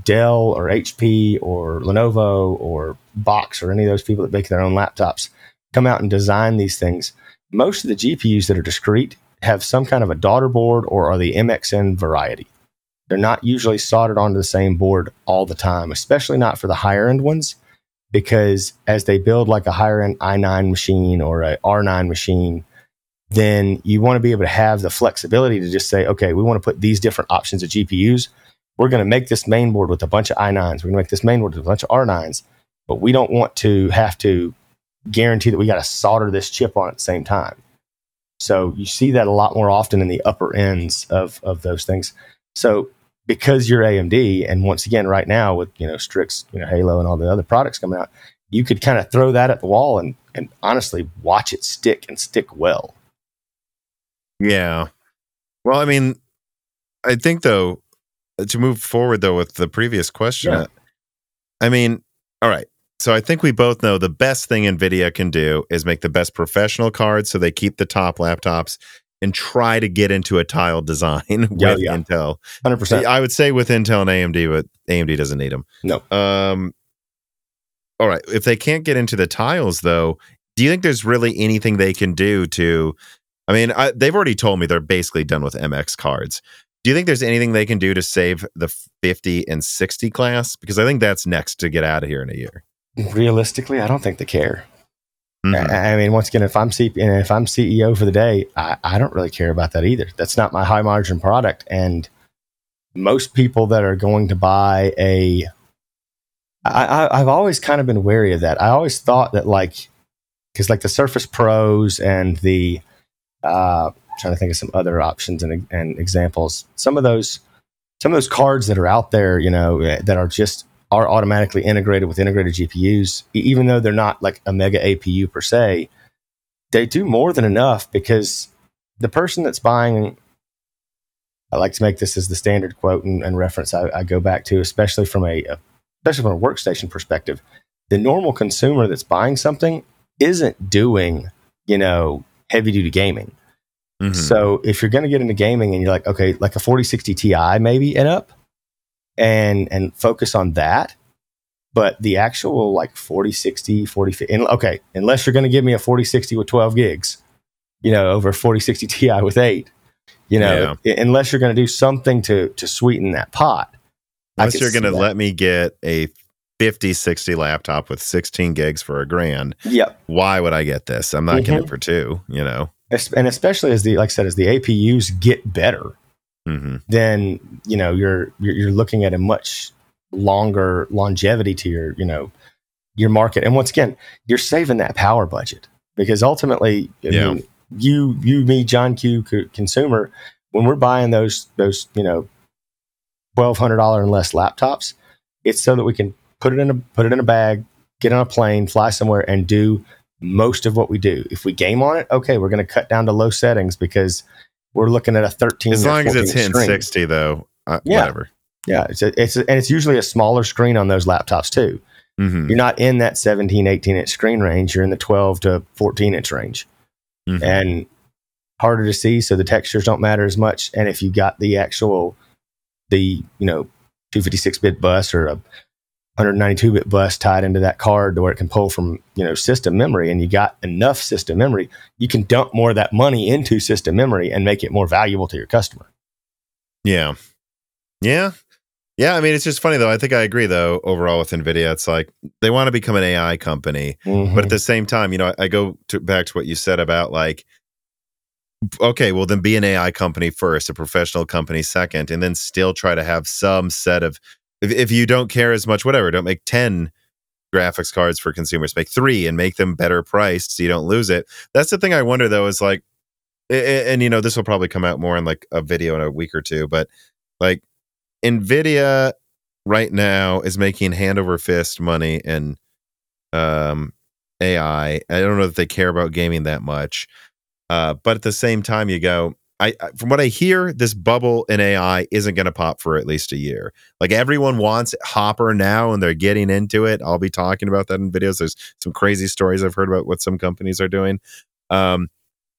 Dell or HP or Lenovo or Boxx or any of those people that make their own laptops come out and design these things. Most of the GPUs that are discrete have some kind of a daughter board or are the MXM variety. They're not usually soldered onto the same board all the time, especially not for the higher end ones, because as they build like a higher end i9 machine or a R9 machine, then you want to be able to have the flexibility to just say, okay, we want to put these different options of GPUs. We're going to make this main board with a bunch of i9s. We're going to make this main board with a bunch of R9s, but we don't want to have to guarantee that we got to solder this chip on at the same time. So you see that a lot more often in the upper ends of, of those things. So because you're AMD, and once again, right now with you know Strix, you know Halo, and all the other products coming out, you could kind of throw that at the wall and and honestly watch it stick and stick well. Yeah. Well, I mean, I think though to move forward though with the previous question, yeah. I mean, all right. So I think we both know the best thing Nvidia can do is make the best professional cards so they keep the top laptops and try to get into a tile design with yeah, yeah. Intel. 100%. I would say with Intel and AMD, but AMD doesn't need them. No. Um all right, if they can't get into the tiles though, do you think there's really anything they can do to I mean, I, they've already told me they're basically done with MX cards. Do you think there's anything they can do to save the 50 and 60 class? Because I think that's next to get out of here in a year realistically, I don't think they care. Mm-hmm. I, I, mean, once again, if I'm C- if I'm CEO for the day, I, I don't really care about that either. That's not my high margin product, and most people that are going to buy a I, I, I've always kind of been wary of that. I always thought that like, because like the Surface Pros and the, uh, trying to think of some other options and, and examples. Some of those, some of those cards that are out there, you know, eh, that are just are automatically integrated with integrated GPUs, even though they're not like a mega APU per se, they do more than enough because the person that's buying I like to make this as the standard quote and, and reference I, I, go back to, especially from a, a especially from a workstation perspective. The normal consumer that's buying something isn't doing, you know, heavy duty gaming. Mm-hmm. So if you're going to get into gaming and you're like, okay, like a 4060 Ti maybe and up, and and focus on that, but the actual like 4060, 40, and, okay, unless you're going to give me a 4060 with 12 gigs, you know, over 4060 Ti with eight, you know, yeah. unless you're going to do something to to sweeten that pot. Unless you're going to let me get a 50 60 laptop with 16 gigs for a grand. Yep. Why would I get this? I'm not mm-hmm. getting it for two, you know. And especially as the like I said as the APUs get better, mm-hmm. then, you know, you're, you're you're looking at a much longer longevity to your, you know, your market. And once again, you're saving that power budget because ultimately, yeah. mean, you, you, me, John Q, consumer, when we're buying those, those, you know, twelve hundred dollar and less laptops, it's so that we can put it in a put it in a bag, get on a plane, fly somewhere, and do most of what we do. If we game on it, okay, we're going to cut down to low settings because we're looking at a thirteen. As long as it's screen. sixty, though, uh, yeah. whatever. Yeah, it's a, it's a, and it's usually a smaller screen on those laptops too. Mm-hmm. You're not in that 17, 18 inch screen range. You're in the 12 to 14 inch range. Mm-hmm. And harder to see, so the textures don't matter as much. And if you got the actual, the you know, 256 bit bus or a 192 bit bus tied into that card to where it can pull from you know system memory, and you got enough system memory, you can dump more of that money into system memory and make it more valuable to your customer. Yeah, yeah, yeah, I mean, it's just funny though. I think I agree though. Overall, with Nvidia, it's like they want to become an AI company, mm-hmm. but at the same time, you know, I, I go to, back to what you said about like, okay, well then be an AI company first, a professional company second, and then still try to have some set of. If, if you don't care as much, whatever, don't make ten graphics cards for consumers. Make three and make them better priced so you don't lose it. That's the thing I wonder though. Is like, and, and you know, this will probably come out more in like a video in a week or two, but like Nvidia right now is making hand over fist money in um, AI. I don't know if they care about gaming that much, uh, but at the same time, you go. I, from what I hear, this bubble in AI isn't going to pop for at least a year. Like everyone wants Hopper now, and they're getting into it. I'll be talking about that in videos. There's some crazy stories I've heard about what some companies are doing. Um,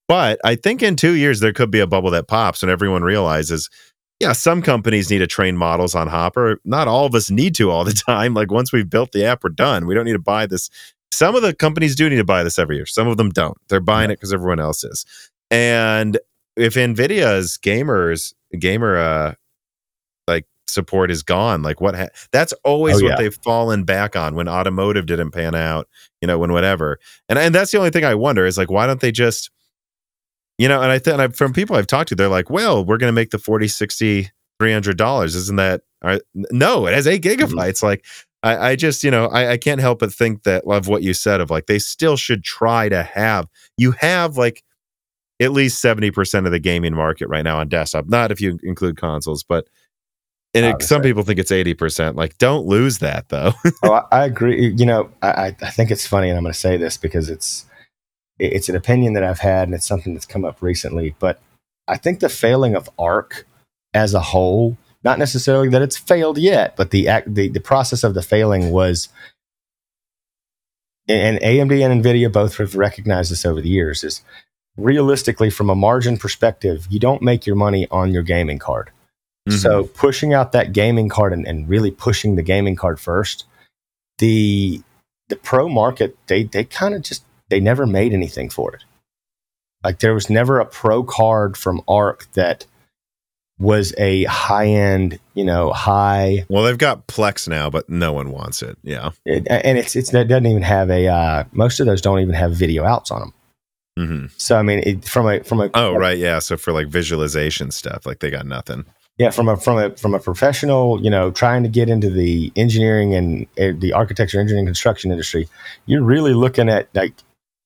but I think in two years there could be a bubble that pops, and everyone realizes yeah, some companies need to train models on Hopper. Not all of us need to all the time. Like once we've built the app, we're done. We don't need to buy this. Some of the companies do need to buy this every year. Some of them don't. They're buying it because everyone else is. And if Nvidia's gamers gamer uh like support is gone, like what ha- that's always oh, what yeah. they've fallen back on when automotive didn't pan out, you know, when whatever. And and that's the only thing I wonder is like why don't they just you know, and I think from people I've talked to, they're like, well, we're going to make the 40, 60, $300. Isn't that, no, it has eight mm-hmm. gigabytes. Mm-hmm. Like, I, I, just, you know, I, I can't help but think that, love what you said of like, they still should try to have, you have like at least 70% of the gaming market right now on desktop. Not if you include consoles, but and it, some people think it's 80%. Like, don't lose that though. oh, I, I, agree. You know, I, I think it's funny, and I'm going to say this because it's, it's an opinion that I've had, and it's something that's come up recently. But I think the failing of Arc as a whole, not necessarily that it's failed yet, but the act, the, the process of the failing was, and AMD and Nvidia both have recognized this over the years, is realistically from a margin perspective, you don't make your money on your gaming card. Mm-hmm. So pushing out that gaming card and, and really pushing the gaming card first, the the pro market they they kind of just they never made anything for it. Like there was never a pro card from Arc that was a high end, you know, high. Well, they've got Flex now, but no one wants it. Yeah, it, and it's it's it doesn't even have a. Uh, most of those don't even have video outs on them. Mm-hmm. So I mean, it, from a from a oh right yeah, so for like visualization stuff, like they got nothing. Yeah, from a from a from a professional, you know, trying to get into the engineering and uh, the architecture, engineering, construction industry, you're really looking at like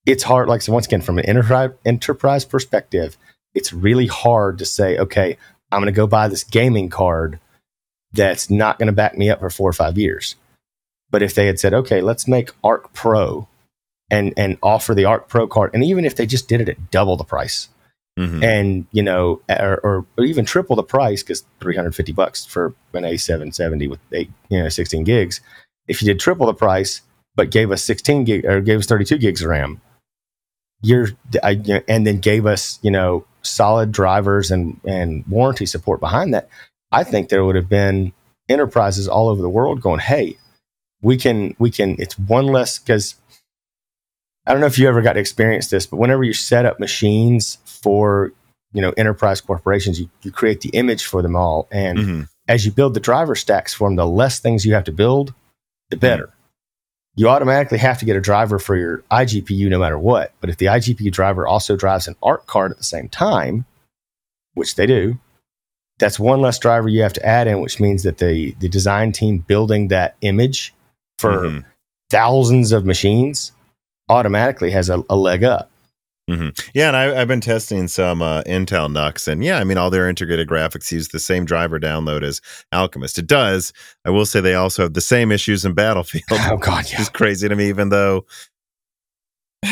it's hard. Like so, once again, from an enterprise enterprise perspective, it's really hard to say, okay, I'm going to go buy this gaming card that's not going to back me up for four or five years. But if they had said, okay, let's make Arc Pro and and offer the Arc Pro card, and even if they just did it at double the price, mm-hmm. and you know, or, or, or, even triple the price, because 350 bucks for an A770 with eight, you know, 16 gigs. If you did triple the price, but gave us 16 gig or gave us 32 gigs of RAM, you're I, and then gave us you know solid drivers and and warranty support behind that, I think there would have been enterprises all over the world going, "Hey, we can we can." It's one less because I don't know if you ever got to experience this, but whenever you set up machines for you know enterprise corporations, you, you create the image for them all, and mm-hmm. as you build the driver stacks for them, the less things you have to build, the better. Mm-hmm. You automatically have to get a driver for your iGPU no matter what. But if the iGPU driver also drives an ARC card at the same time, which they do, that's one less driver you have to add in, which means that the the design team building that image for mm-hmm. thousands of machines automatically has a, a leg up. Mm-hmm. Yeah, and I, have been testing some uh, Intel NUCs, and yeah, I mean, all their integrated graphics use the same driver download as Alchemist. It does. I will say they also have the same issues in Battlefield. Oh God, yeah. it's crazy to me, even though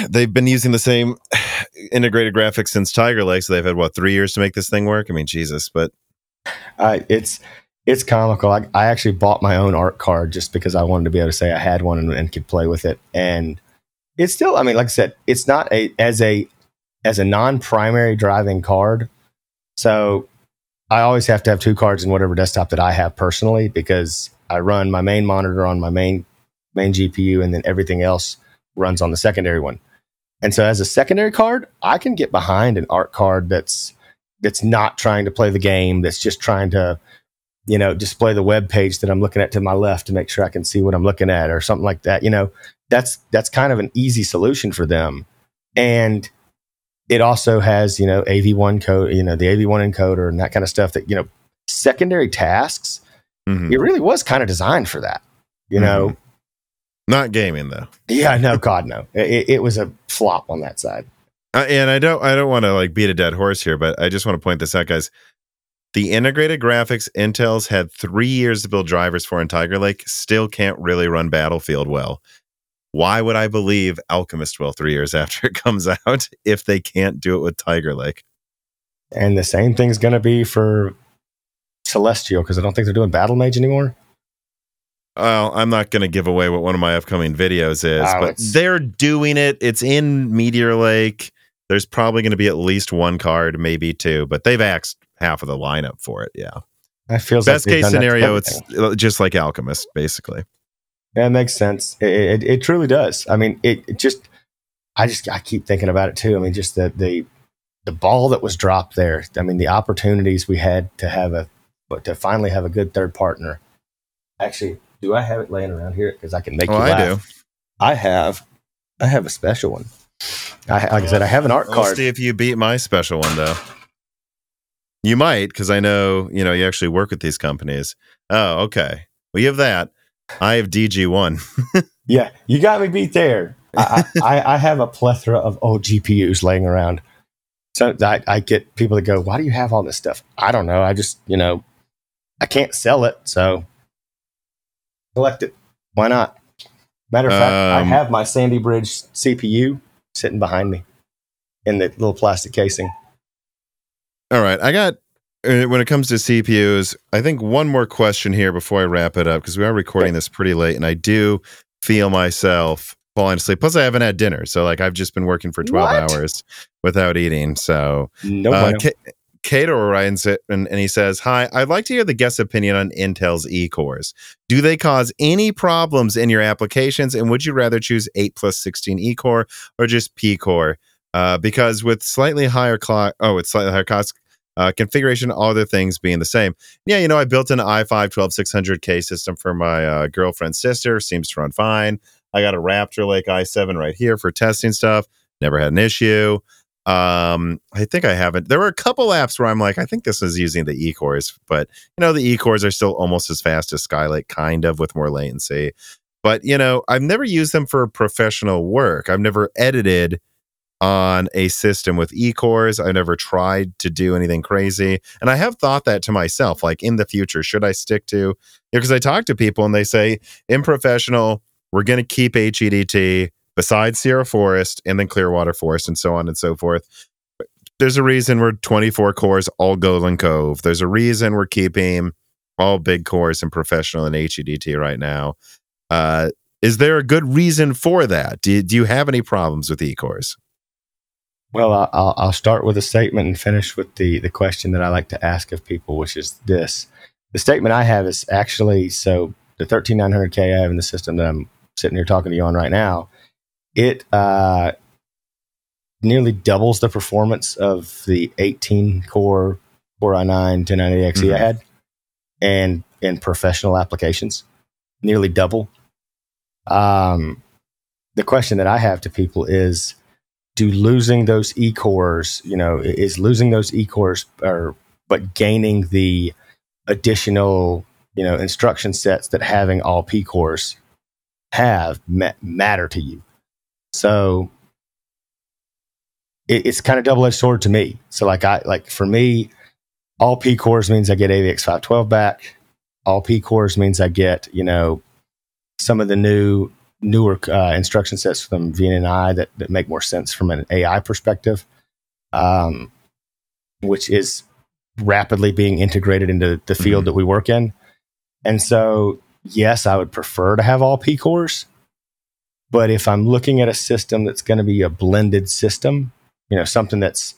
they've been using the same integrated graphics since Tiger Lake. So they've had what three years to make this thing work. I mean, Jesus, but uh, it's it's comical. I, I actually bought my own ARC card just because I wanted to be able to say I had one and, and could play with it, and it's still, I mean, like I said, it's not a as a as a non-primary driving card. So I always have to have two cards in whatever desktop that I have personally because I run my main monitor on my main main GPU and then everything else runs on the secondary one. And so as a secondary card, I can get behind an ARC card that's that's not trying to play the game, that's just trying to you know display the web page that I'm looking at to my left to make sure I can see what I'm looking at or something like that. You know, that's that's kind of an easy solution for them. And it also has, you know, AV1 code, you know, the AV1 encoder and that kind of stuff that, you know, secondary tasks. Mm-hmm. It really was kind of designed for that, you mm-hmm. know. Not gaming though. Yeah, no, God, no. It, it was a flop on that side. Uh, and I don't, I don't want to like beat a dead horse here, but I just want to point this out, guys. The integrated graphics Intel's had three years to build drivers for in Tiger Lake still can't really run Battlefield well why would I believe Alchemist will three years after it comes out if they can't do it with Tiger Lake? And the same thing's going to be for Celestial because I don't think they're doing Battlemage anymore. Well, I'm not going to give away what one of my upcoming videos is, oh, but they're doing it. It's in Meteor Lake. There's probably going to be at least one card, maybe two, but they've axed half of the lineup for it. Yeah. That feels best like case scenario. It's uh, just like Alchemist, basically. That makes sense. It, it, it truly does. I mean, it, it, just, I just, I keep thinking about it too. I mean, just the, the, the ball that was dropped there. I mean, the opportunities we had to have a, but to finally have a good third partner. Actually, do I have it laying around here? Because I can make oh, you laugh. I do. I have, I have a special one. I, like I said, I have an ARC card. see if you beat my special one though. You might, because I know you know you actually work with these companies. Oh, okay. Well, you have that. I have DG1. yeah, you got me beat there. I, I, I, have a plethora of old GPUs laying around. So I, I get people that go, Why do you have all this stuff? I don't know. I just, you know, I can't sell it. So collect it. Why not? Matter of fact, I um, have my Sandy Bridge CPU sitting behind me in the little plastic casing. All right. I got uh, when it comes to CPUs, I think one more question here before I wrap it up because we are recording this pretty late, and I do feel myself falling asleep. Plus, I haven't had dinner, so like I've just been working for twelve what? hours without eating. So, no. Uh, K- Cato writes it and, and he says, Hi, I'd like to hear the guest opinion on Intel's e cores. Do they cause any problems in your applications? And would you rather choose 8 plus 16 e core or just P core? Uh, because with slightly higher clock, oh, with slightly higher cost, uh, configuration, all other things being the same. Yeah, you know, I built an i5 12600K system for my uh, girlfriend's sister. Seems to run fine. I got a Raptor Lake i7 right here for testing stuff. Never had an issue. Um, I think I haven't. There were a couple apps where I'm like, I think this is using the e cores, but you know, the e cores are still almost as fast as Skylake, kind of with more latency. But you know, I've never used them for professional work. I've never edited on a system with eCores. I've never tried to do anything crazy. And I have thought that to myself, like in the future, should I stick to, because I talk to people and they say in professional, we're going to keep HEDT besides Sierra Forest and then Clearwater Forest and so on and so forth. There's a reason we're 24 cores, all Golden Cove. There's a reason we're keeping all big cores and professional and HEDT right now. Uh, is there a good reason for that? Do you, do you have any problems with eCores? Well, I'll, I'll start with a statement and finish with the, the question that I like to ask of people, which is this. The statement I have is actually so the 13900K I have in the system that I'm sitting here talking to you on right now it uh, nearly doubles the performance of the 18 core Core i9 1090 XE. I had, and in professional applications, nearly double. Um, the question that I have to people is, do losing those e cores, you know, is losing those e cores, or but gaining the additional, you know, instruction sets that having all P cores have ma- matter to you? So it, it's kind of double edged sword to me. So like I like for me, all P cores means I get AVX 512 back. All P cores means I get you know some of the new newer uh, instruction sets from VNNI that, that make more sense from an AI perspective, um, which is rapidly being integrated into the field mm-hmm. that we work in. And so, yes, I would prefer to have all P cores, but if I'm looking at a system that's going to be a blended system, you know, something that's,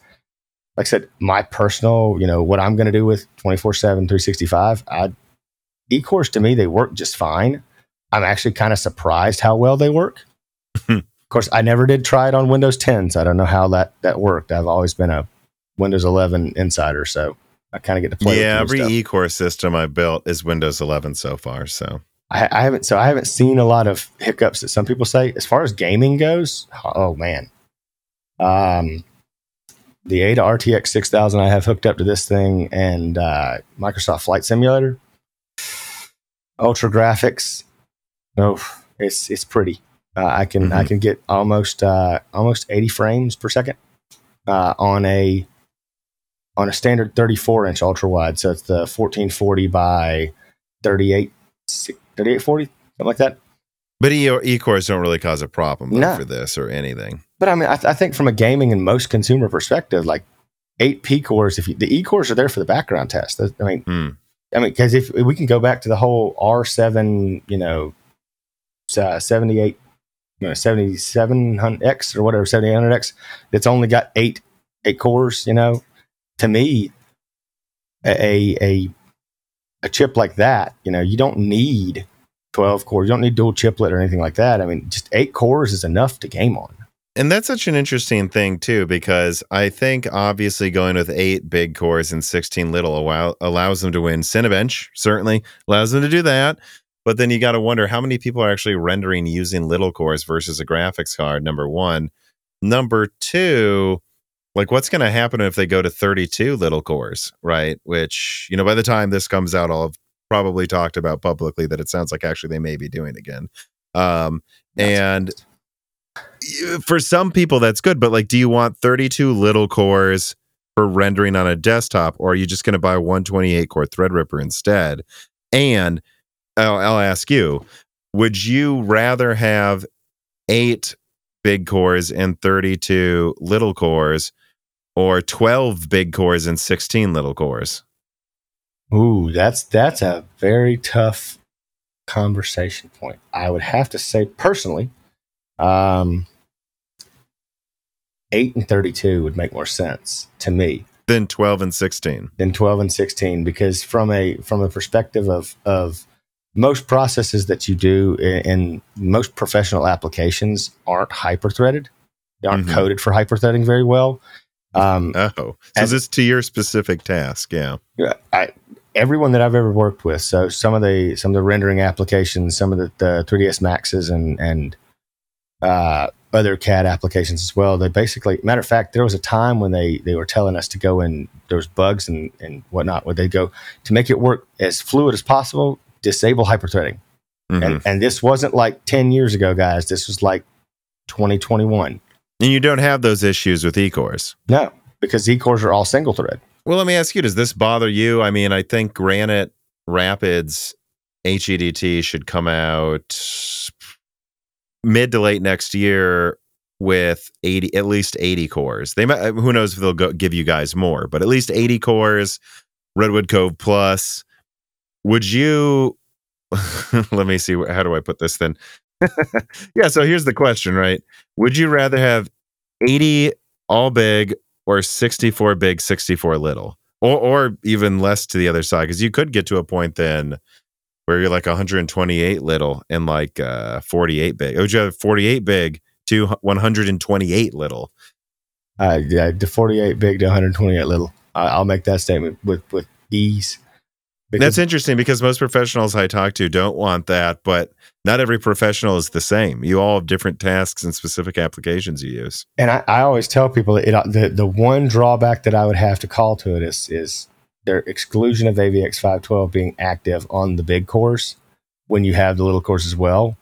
like I said, my personal, you know, what I'm going to do with 24 7, 365, I, eCores to me, they work just fine. I'm actually kind of surprised how well they work. of course, I never did try it on Windows 10, so I don't know how that, that worked. I've always been a Windows 11 insider, so I kind of get to play. With it. Yeah, every eCore system I built is Windows 11 so far. So I, I, haven't so I haven't seen a lot of hiccups that some people say. As far as gaming goes, oh man, um, the Ada RTX 6000 I have hooked up to this thing and uh, Microsoft Flight Simulator, ultra graphics. Oh, it's it's pretty. Uh, I can mm-hmm. I can get almost uh, almost 80 frames per second uh, on a on a standard 34 inch ultra wide. So it's the 1440 by 38 3840, something like that. But e cores don't really cause a problem no. for this or anything. But I mean, I, th- I, think from a gaming and most consumer perspective, like eight P cores, if you, the E cores are there for the background test. I mean, hmm. I mean, because if we can go back to the whole R seven, you know, uh, seventy eight, you know, seventy seven hundred X or whatever seventy eight hundred X, that's only got eight eight cores. You know, to me, a a a chip like that, you know, you don't need 12 cores. You don't need dual chiplet or anything like that. I mean, just eight cores is enough to game on. And that's such an interesting thing too, because I think obviously going with eight big cores and 16 little allow, allows them to win Cinebench, certainly allows them to do that. But then you got to wonder how many people are actually rendering using little cores versus a graphics card, number one. Number two, like what's going to happen if they go to 32 little cores right? Which you know by the time this comes out i'll have probably talked about publicly that it sounds like actually they may be doing again. Um and for some people that's good but like do you want 32 little cores for rendering on a desktop or are you just going to buy 128 core threadripper instead? And I'll, I'll ask you would you rather have eight big cores and 32 little cores or 12 big cores and 16 little cores? Ooh, that's that's a very tough conversation point. I would have to say personally, um, 8 and 32 would make more sense to me than 12 and 16. Than 12 and 16 because from a from a perspective of of most processes that you do in, in most professional applications aren't hyper threaded. They aren't mm-hmm. coded for hyper threading very well. Um, oh, so as, this to your specific task, yeah. I, everyone that I've ever worked with. So some of the some of the rendering applications, some of the, the 3ds Maxes, and and uh, other CAD applications as well. They basically, matter of fact, there was a time when they they were telling us to go and there was bugs and and whatnot. Where they go to make it work as fluid as possible, disable hyperthreading. Mhm. And and this wasn't like ten years ago, guys. This was like 2021. And you don't have those issues with eCores. No, because Z cores are all single thread. Well, let me ask you: Does this bother you? I mean, I think Granite Rapids HEDT should come out mid to late next year with 80 at least 80 cores. They might who knows if they'll go, give you guys more, but at least 80 cores, Redwood Cove Plus. Would you let me see how do I put this then? yeah, so here's the question, right? Would you rather have 80 all big or 64 big, 64 little? Or or even less to the other side cuz you could get to a point then where you're like 128 little and like uh 48 big. Would you have 48 big to 128 little? Uh, yeah, the 48 big to 128 little. I, I'll make that statement with with ease. That's interesting because most professionals I talk to don't want that, but not every professional is the same. You all have different tasks and specific applications you use. and I, I always tell people it, the the one drawback that I would have to call to it is is their exclusion of AVX 512 being active on the big cores when you have the little cores as well.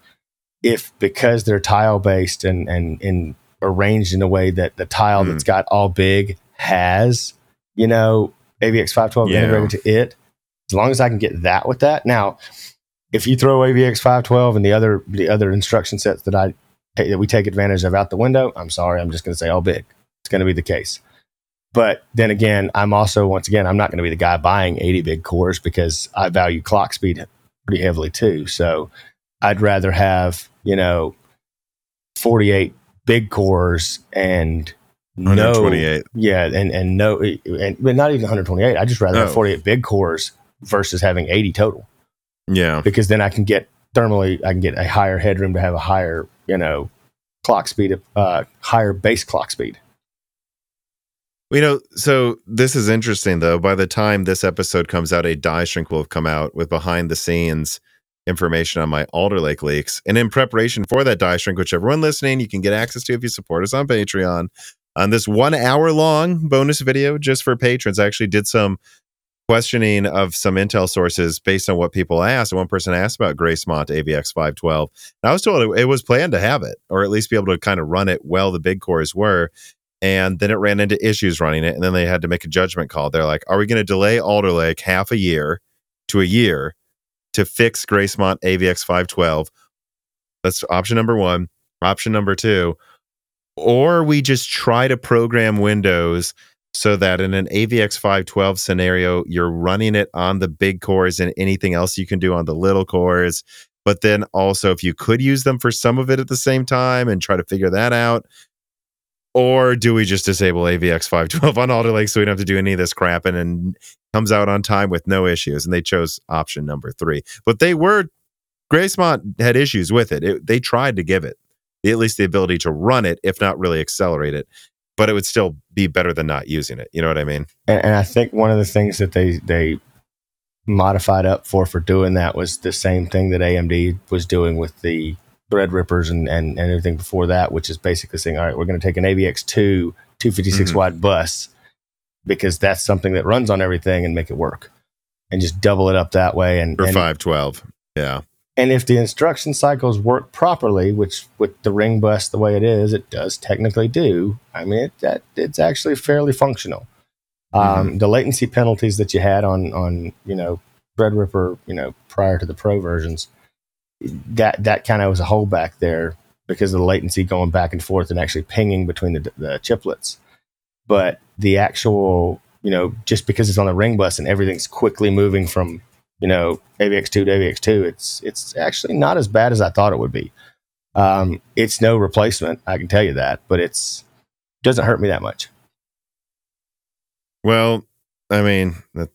If because they're tile based and and and arranged in a way that the tile Mm. that's got all big has you know AVX 512 Yeah. integrated to it, as long as I can get that with that. Now, if you throw AVX 512 and the other the other instruction sets that I that we take advantage of out the window, I'm sorry, I'm just going to say all big. It's going to be the case. But then again, I'm also once again I'm not going to be the guy buying 80 big cores because I value clock speed pretty heavily too. So I'd rather have you know 48 big cores and no 128. yeah, and and no, and but not even 128. I just rather Oh. have 48 big cores versus having 80 total Yeah. because then I can get thermally, I can get a higher headroom to have a higher, you know, clock speed, uh, higher base clock speed. You know, so this is interesting though. By the time this episode comes out, a die shrink will have come out with behind the scenes information on my Alder Lake leaks. And in preparation for that die shrink, which everyone listening, you can get access to if you support us on Patreon. On this one hour long bonus video just for patrons, I actually did some questioning of some intel sources based on what people asked. One person asked about Gracemont AVX 512. And I was told it, it was planned to have it, or at least be able to kind of run it well the big cores were and then it ran into issues running it and then they had to make a judgment call they're like are we going to delay alder lake half a year to a year to fix gracemont avx 512 that's option number one option number two or we just try to program windows so that in an avx 512 scenario you're running it on the big cores and anything else you can do on the little cores but then also if you could use them for some of it at the same time and try to figure that out or do we just disable AVX 512 on Alder Lake so we don't have to do any of this crap and then comes out on time with no issues? And they chose option number three. But they were, Gracemont had issues with it. it. They tried to give it at least the ability to run it, if not really accelerate it. But it would still be better than not using it. You know what I mean? And, and I think one of the things that they, they modified up for, for doing that was the same thing that AMD was doing with the Threadrippers and, and, and everything before that, which is basically saying, all right, we're going to take an AVX2 256 Mhm. wide bus because that's something that runs on everything and make it work and just double it up that way. And, For and 512. Yeah. And if the instruction cycles work properly, which with the ring bus the way it is, it does technically do. I mean, it, that it's actually fairly functional. Um, the latency penalties that you had on on you know Threadripper, you know, prior to the Pro versions, that that kind of was a holdback there because of the latency going back and forth and actually pinging between the, the chiplets. But the actual, you know, just because it's on the ring bus and everything's quickly moving from you know AVX2 to AVX2, it's it's actually not as bad as I thought it would be. Um, it's no replacement, I can tell you that, but it's doesn't hurt me that much. Well, I mean, that,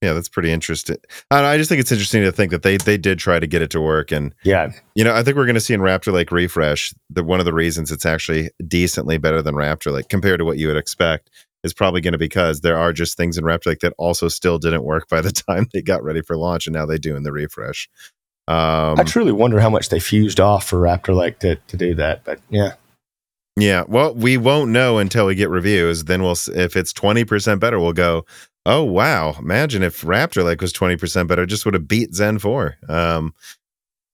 yeah, that's pretty interesting. I, I just think it's interesting to think that they they did try to get it to work, and Yeah, you know, I think we're going to see in Raptor Lake refresh that one of the reasons it's actually decently better than Raptor Lake compared to what you would expect is probably going to be because there are just things in Raptor Lake that also still didn't work by the time they got ready for launch, and now they do in the refresh. Um, I truly wonder how much they fused off for Raptor Lake to, to do that. But yeah, Yeah. Well, we won't know until we get reviews. Then we'll, if it's 20% better, we'll go, oh, wow. Imagine if Raptor Lake was 20% better, just would have beat Zen 4. Um,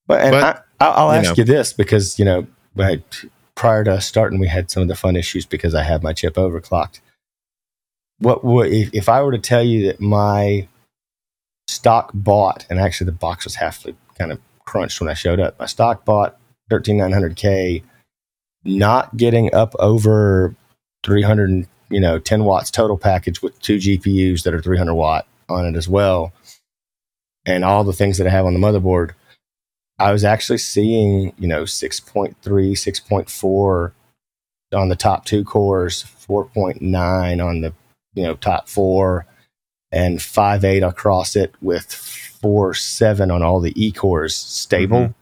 But, and But, I, I'll, I'll you ask know. you this because you know, I, prior to starting, we had some of the fun issues because I had my chip overclocked. What would if, if I were to tell you that my stock bought, and actually the box was half kind of crunched when I showed up. My stock bought thirteen nine hundred K, not getting up over three hundred, you know, ten watts total package with two GPUs that are three hundred watt on it as well, and all the things that I have on the motherboard. I was actually seeing, you know, 6.3, 6.4 on the top two cores, 4.9 on the, you know, top four, and five eight across it with four seven on all the E cores stable.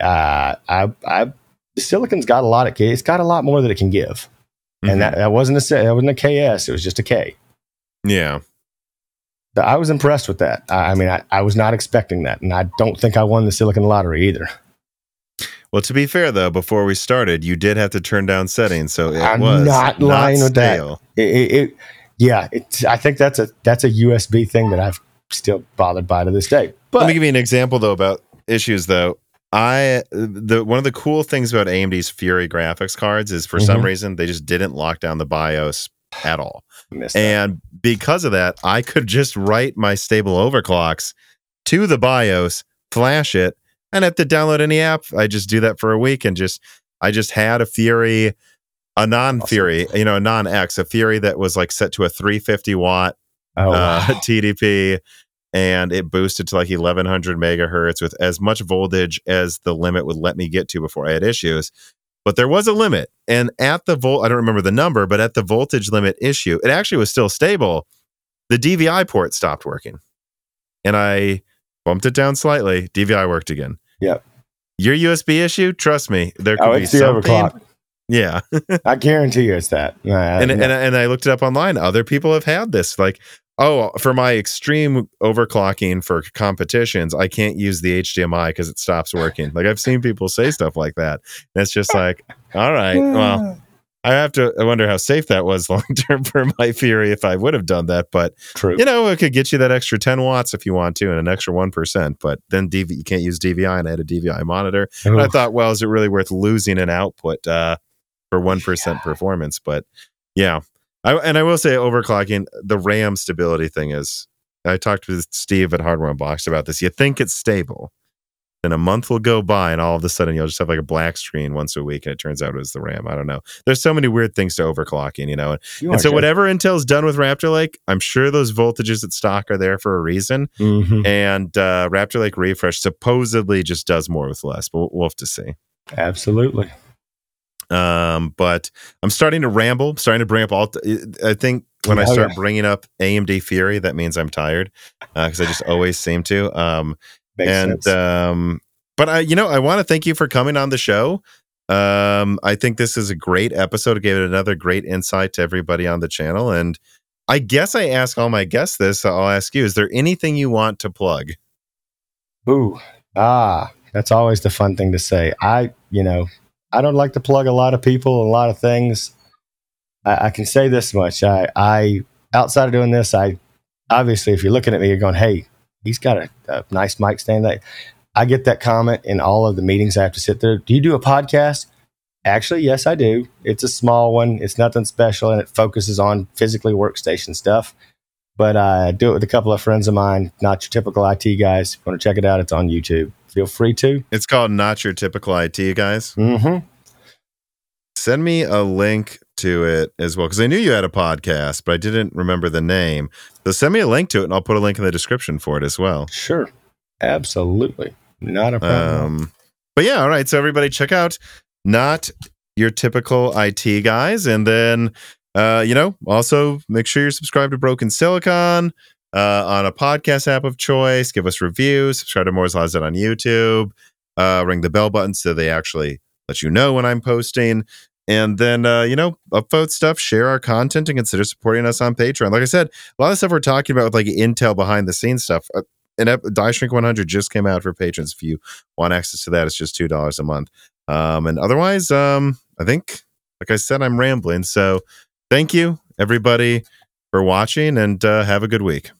Uh, I, I, the silicon's got a lot of, k it's got a lot more that it can give. mhm. And that, that wasn't a, that wasn't a KS, it was just a K. yeah. But I was impressed with that. I, I mean, I, I was not expecting that. And I don't think I won the silicon lottery either. Well, to be fair, though, before we started, you did have to turn down settings. So it I'm was not lying with that. stale. It, it, it yeah it's i think that's a that's a usb thing that i've still bothered by to this day But Let me give you an example though about issues though. I the one of the cool things about AMD's Fury graphics cards is for some Mhm. reason they just didn't lock down the BIOS at all. I missed that. And because of that, I could just write my stable overclocks to the BIOS, flash it, and have to download any app. I just do that for a week and just I just had a Fury, a non-Fury, you know, a non-X, a Fury that was like set to a 350 watt oh uh, wow. TDP, and it boosted to like 1100 megahertz with as much voltage as the limit would let me get to before I had issues. But there was a limit, and at the volt, I don't remember the number, but at the voltage limit issue, it actually was still stable. The DVI port stopped working, and I bumped it down slightly. DVI worked again. Yep. Your USB issue, trust me, there could oh be something. overclock Yeah, i guarantee you it's that Uh, and no. and and I looked it up online. Other people have had this. Like, oh, for my extreme overclocking for competitions, I can't use the HDMI because it stops working. Like I've seen people say stuff like that. And it's just like, all right, well, I have to. I wonder how safe that was long term for my Fury if I would have done that. But true you know, it could get you that extra ten watts if you want to, and an extra one percent. But then DV, you can't use DVI, and I had a DVI monitor. And I thought, well, is it really worth losing an output uh, for one performance? But yeah, I, and I will say, overclocking the RAM stability thing is. I talked with Steve at Hardware Unboxed about this. You think it's stable, then a month will go by, and all of a sudden you'll just have like a black screen once a week, and it turns out it was the RAM. I don't know. There's so many weird things to overclocking, you know. You And so whatever Intel's done with Raptor Lake, I'm sure those voltages at stock are there for a reason Mhm. and uh, Raptor Lake Refresh supposedly just does more with less, but we'll, we'll have to see. absolutely Um, but I'm starting to ramble, I'm starting to bring up all. I think when I Oh, start yeah. bringing up AMD Fury, that means I'm tired because I just always seem to. Um, and um, but I, you know, I want to thank you for coming on the show. Um, I think this is a great episode. It gave it another great insight to everybody on the channel, and I guess I ask all my guests this. So I'll ask you: Is there anything you want to plug? Ooh, ah, that's always the fun thing to say. I, you know, I don't like to plug a lot of people, and a lot of things. I, I can say this much. I, I, outside of doing this, I, obviously, if you're looking at me, you're going, hey, he's got a, a nice mic stand. That I get that comment in all of the meetings I have to sit there. Do you do a podcast? Actually, yes, I do. It's a small one. It's nothing special, and it focuses on physically workstation stuff. But I do it with a couple of friends of mine, not your typical IT guys. If you want to check it out, it's on YouTube. Feel free to. It's called Not Your Typical IT, guys. Mm-hmm. Send me a link to it as well because I knew you had a podcast, but I didn't remember the name. So send me a link to it, and I'll put a link in the description for it as well. Sure. Absolutely. Not a problem. Um, but yeah, all right. So everybody, check out Not Your Typical IT guys, and then uh, you know, also make sure you're subscribed to Broken Silicon uh, on a podcast app of choice. Give us reviews. Subscribe to Moore's Law Z on YouTube. Uh, ring the bell button so they actually let you know when I'm posting. And then, uh, you know, upvote stuff, share our content, and consider supporting us on Patreon. Like I said, a lot of stuff we're talking about with like Intel behind the scenes stuff. Uh, and Die Shrink 100 just came out for patrons. If you want access to that, it's just $2 a month. Um, and otherwise, um, I think, like I said, I'm rambling. So thank you, everybody, for watching and uh, have a good week.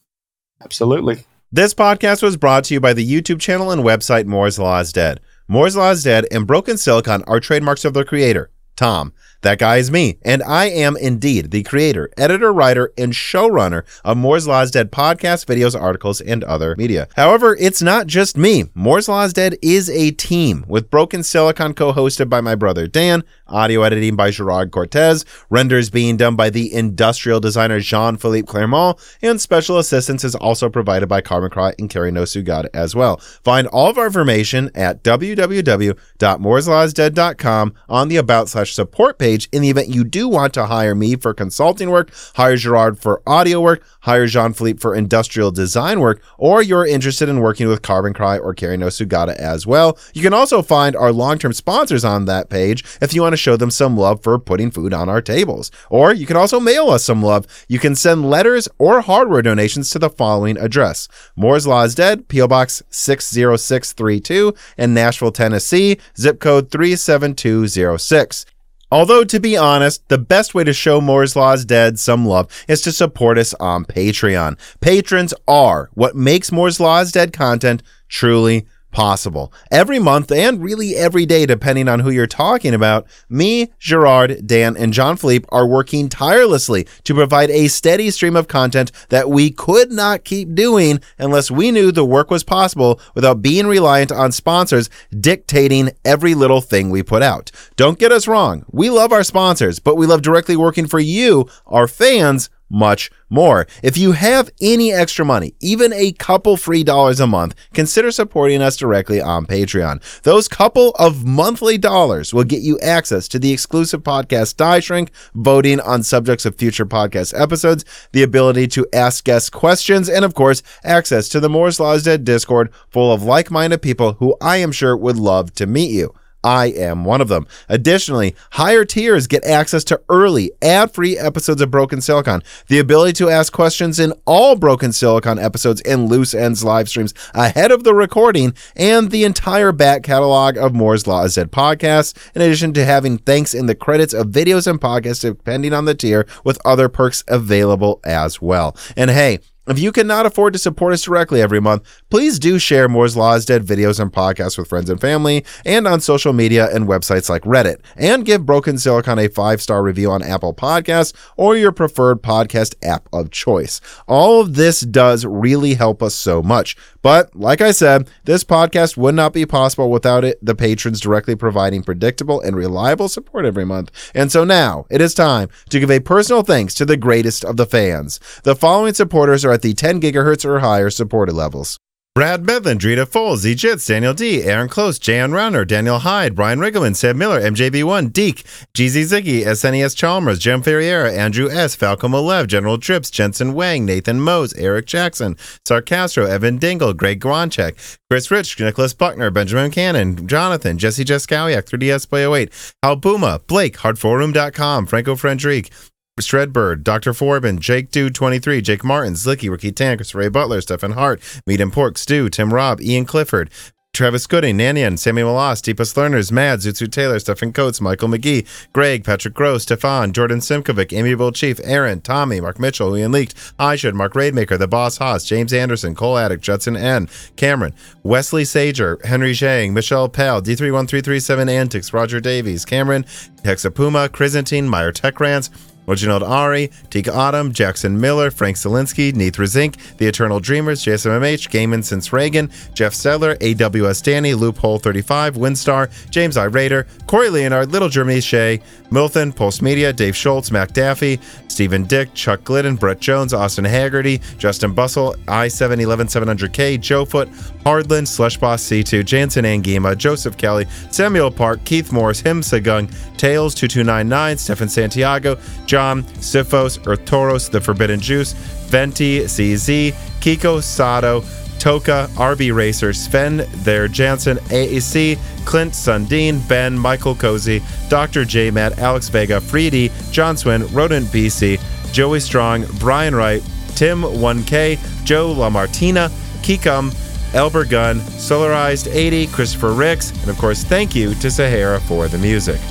Absolutely. This podcast was brought to you by the YouTube channel and website Moore's Law is Dead. Moore's Law is Dead and Broken Silicon are trademarks of their creator, Tom. That guy is me, and I am indeed the creator, editor, writer, and showrunner of Moore's Law is Dead podcasts, videos, articles, and other media. However, it's not just me. Moore's Law is Dead is a team with Broken Silicon co hosted by my brother Dan, audio editing by Gerard Cortez, renders being done by the industrial designer Jean Philippe Clermont, and special assistance is also provided by Carbon Cry and Carrie No Sugata as well. Find all of our information at www.mooreslawsdead.com on the About slash support page in the event you do want to hire me for consulting work, hire Gerard for audio work, hire Jean Philippe for industrial design work, or you're interested in working with Carbon Cry or Carrie No Sugata as well. You can also find our long term sponsors on that page if you want to show them some love for putting food on our tables. Or you can also mail us some love. You can send letters or hardware donations to the following address Moore's Law is Dead, P.O. Box 60632 in Nashville, Tennessee, zip code 37206. Although, to be honest, the best way to show Moore's Law's Dead some love is to support us on Patreon. Patrons are what makes Moore's Law's Dead content truly possible. Every month and really every day, depending on who you're talking about, me, Gerard, Dan, and Jean Philippe are working tirelessly to provide a steady stream of content that we could not keep doing unless we knew the work was possible without being reliant on sponsors dictating every little thing we put out. Don't get us wrong. We love our sponsors, but we love directly working for you, our fans, much more. If you have any extra money, even a couple free dollars a month, consider supporting us directly on Patreon. Those couple of monthly dollars will get you access to the exclusive podcast Die Shrink, voting on subjects of future podcast episodes, the ability to ask guests questions, and of course, access to the Moore's Law is Dead Discord full of like minded people who I am sure would love to meet you. I am one of them. Additionally, higher tiers get access to early, ad free episodes of Broken Silicon, the ability to ask questions in all Broken Silicon episodes and Loose Ends live streams ahead of the recording, and the entire back catalog of Moore's Law Dead podcasts, in addition to having thanks in the credits of videos and podcasts, depending on the tier, with other perks available as well. And hey, if you cannot afford to support us directly every month, please do share Moore's Law is Dead videos and podcasts with friends and family and on social media and websites like Reddit. And give Broken Silicon a five star review on Apple Podcasts or your preferred podcast app of choice. All of this does really help us so much. But like I said, this podcast would not be possible without it, the patrons directly providing predictable and reliable support every month. And so now it is time to give a personal thanks to the greatest of the fans. The following supporters are at the 10 gigahertz or higher supported levels. Brad Medlin, Drita Foles, Z Jits, Daniel D, Aaron Close, Jan Runner, Daniel Hyde, Brian Riggleman, Sam Miller, MJB1, Deke, GZ Ziggy, SNES Chalmers, Jim Ferriera, Andrew S, Falcon Malev, General Trips, Jensen Wang, Nathan Mose, Eric Jackson, Sarcastro, Evan Dingle, Greg Gronchek, Chris Rich, Nicholas Buckner, Benjamin Cannon, Jonathan, Jesse Jeskowiak, 3DS Play 08, Hal Buma, Blake, HardForum.com, Franco Frederic, Shredbird, Dr. Forbin, Jake Dude 23, Jake Martin, Zlicky, Ricky Tankers, Ray Butler, Stephen Hart, Meat and Pork, Stu, Tim Robb, Ian Clifford, Travis Gooding, Nanian, Sammy Malas, Deepest Learners, Mad, Zutsu Taylor, Stephen Coates, Michael McGee, Greg, Patrick Gross, Stefan, Jordan Simkovic, Amiable Chief, Aaron, Tommy, Mark Mitchell, Ian Leaked, I Should, Mark Raidmaker, The Boss Haas, James Anderson, Cole Addict, Judson N, Cameron, Wesley Sager, Henry Zhang, Michelle Pal, D31337 Antics, Roger Davies, Cameron, Texapuma, Chrysantine, Meyer Tech Rants, Reginald Ari, Tika Autumn, Jackson Miller, Frank Zelinsky, Neith Zink, The Eternal Dreamers, JSMMH, Gaiman Since Reagan, Jeff Sedler, AWS Danny, Loophole 35, Windstar, James I. Raider, Corey Leonard, Little Jeremy Shea, Milton, Pulse Media, Dave Schultz, Mac Daffy, Stephen Dick, Chuck Glidden, Brett Jones, Austin Haggerty, Justin Bussell, I7 11700K, Joe Foot, Hardland, Slushboss C2, Jansen Angima, Joseph Kelly, Samuel Park, Keith Morris, Him Sagung, Tails 2299, Stefan Santiago, John, Sifos, Earth The Forbidden Juice, Venti, CZ, Kiko Sato, Toka, RB Racer, Sven, There Jansen, AEC, Clint, Sundin, Ben, Michael Cozy, Dr. J Matt, Alex Vega, Freedy, John Swin, Rodent BC, Joey Strong, Brian Wright, Tim 1K, Joe LaMartina, Kikum, Elber Gunn, Solarized 80, Christopher Ricks, and of course, thank you to Sahara for the music.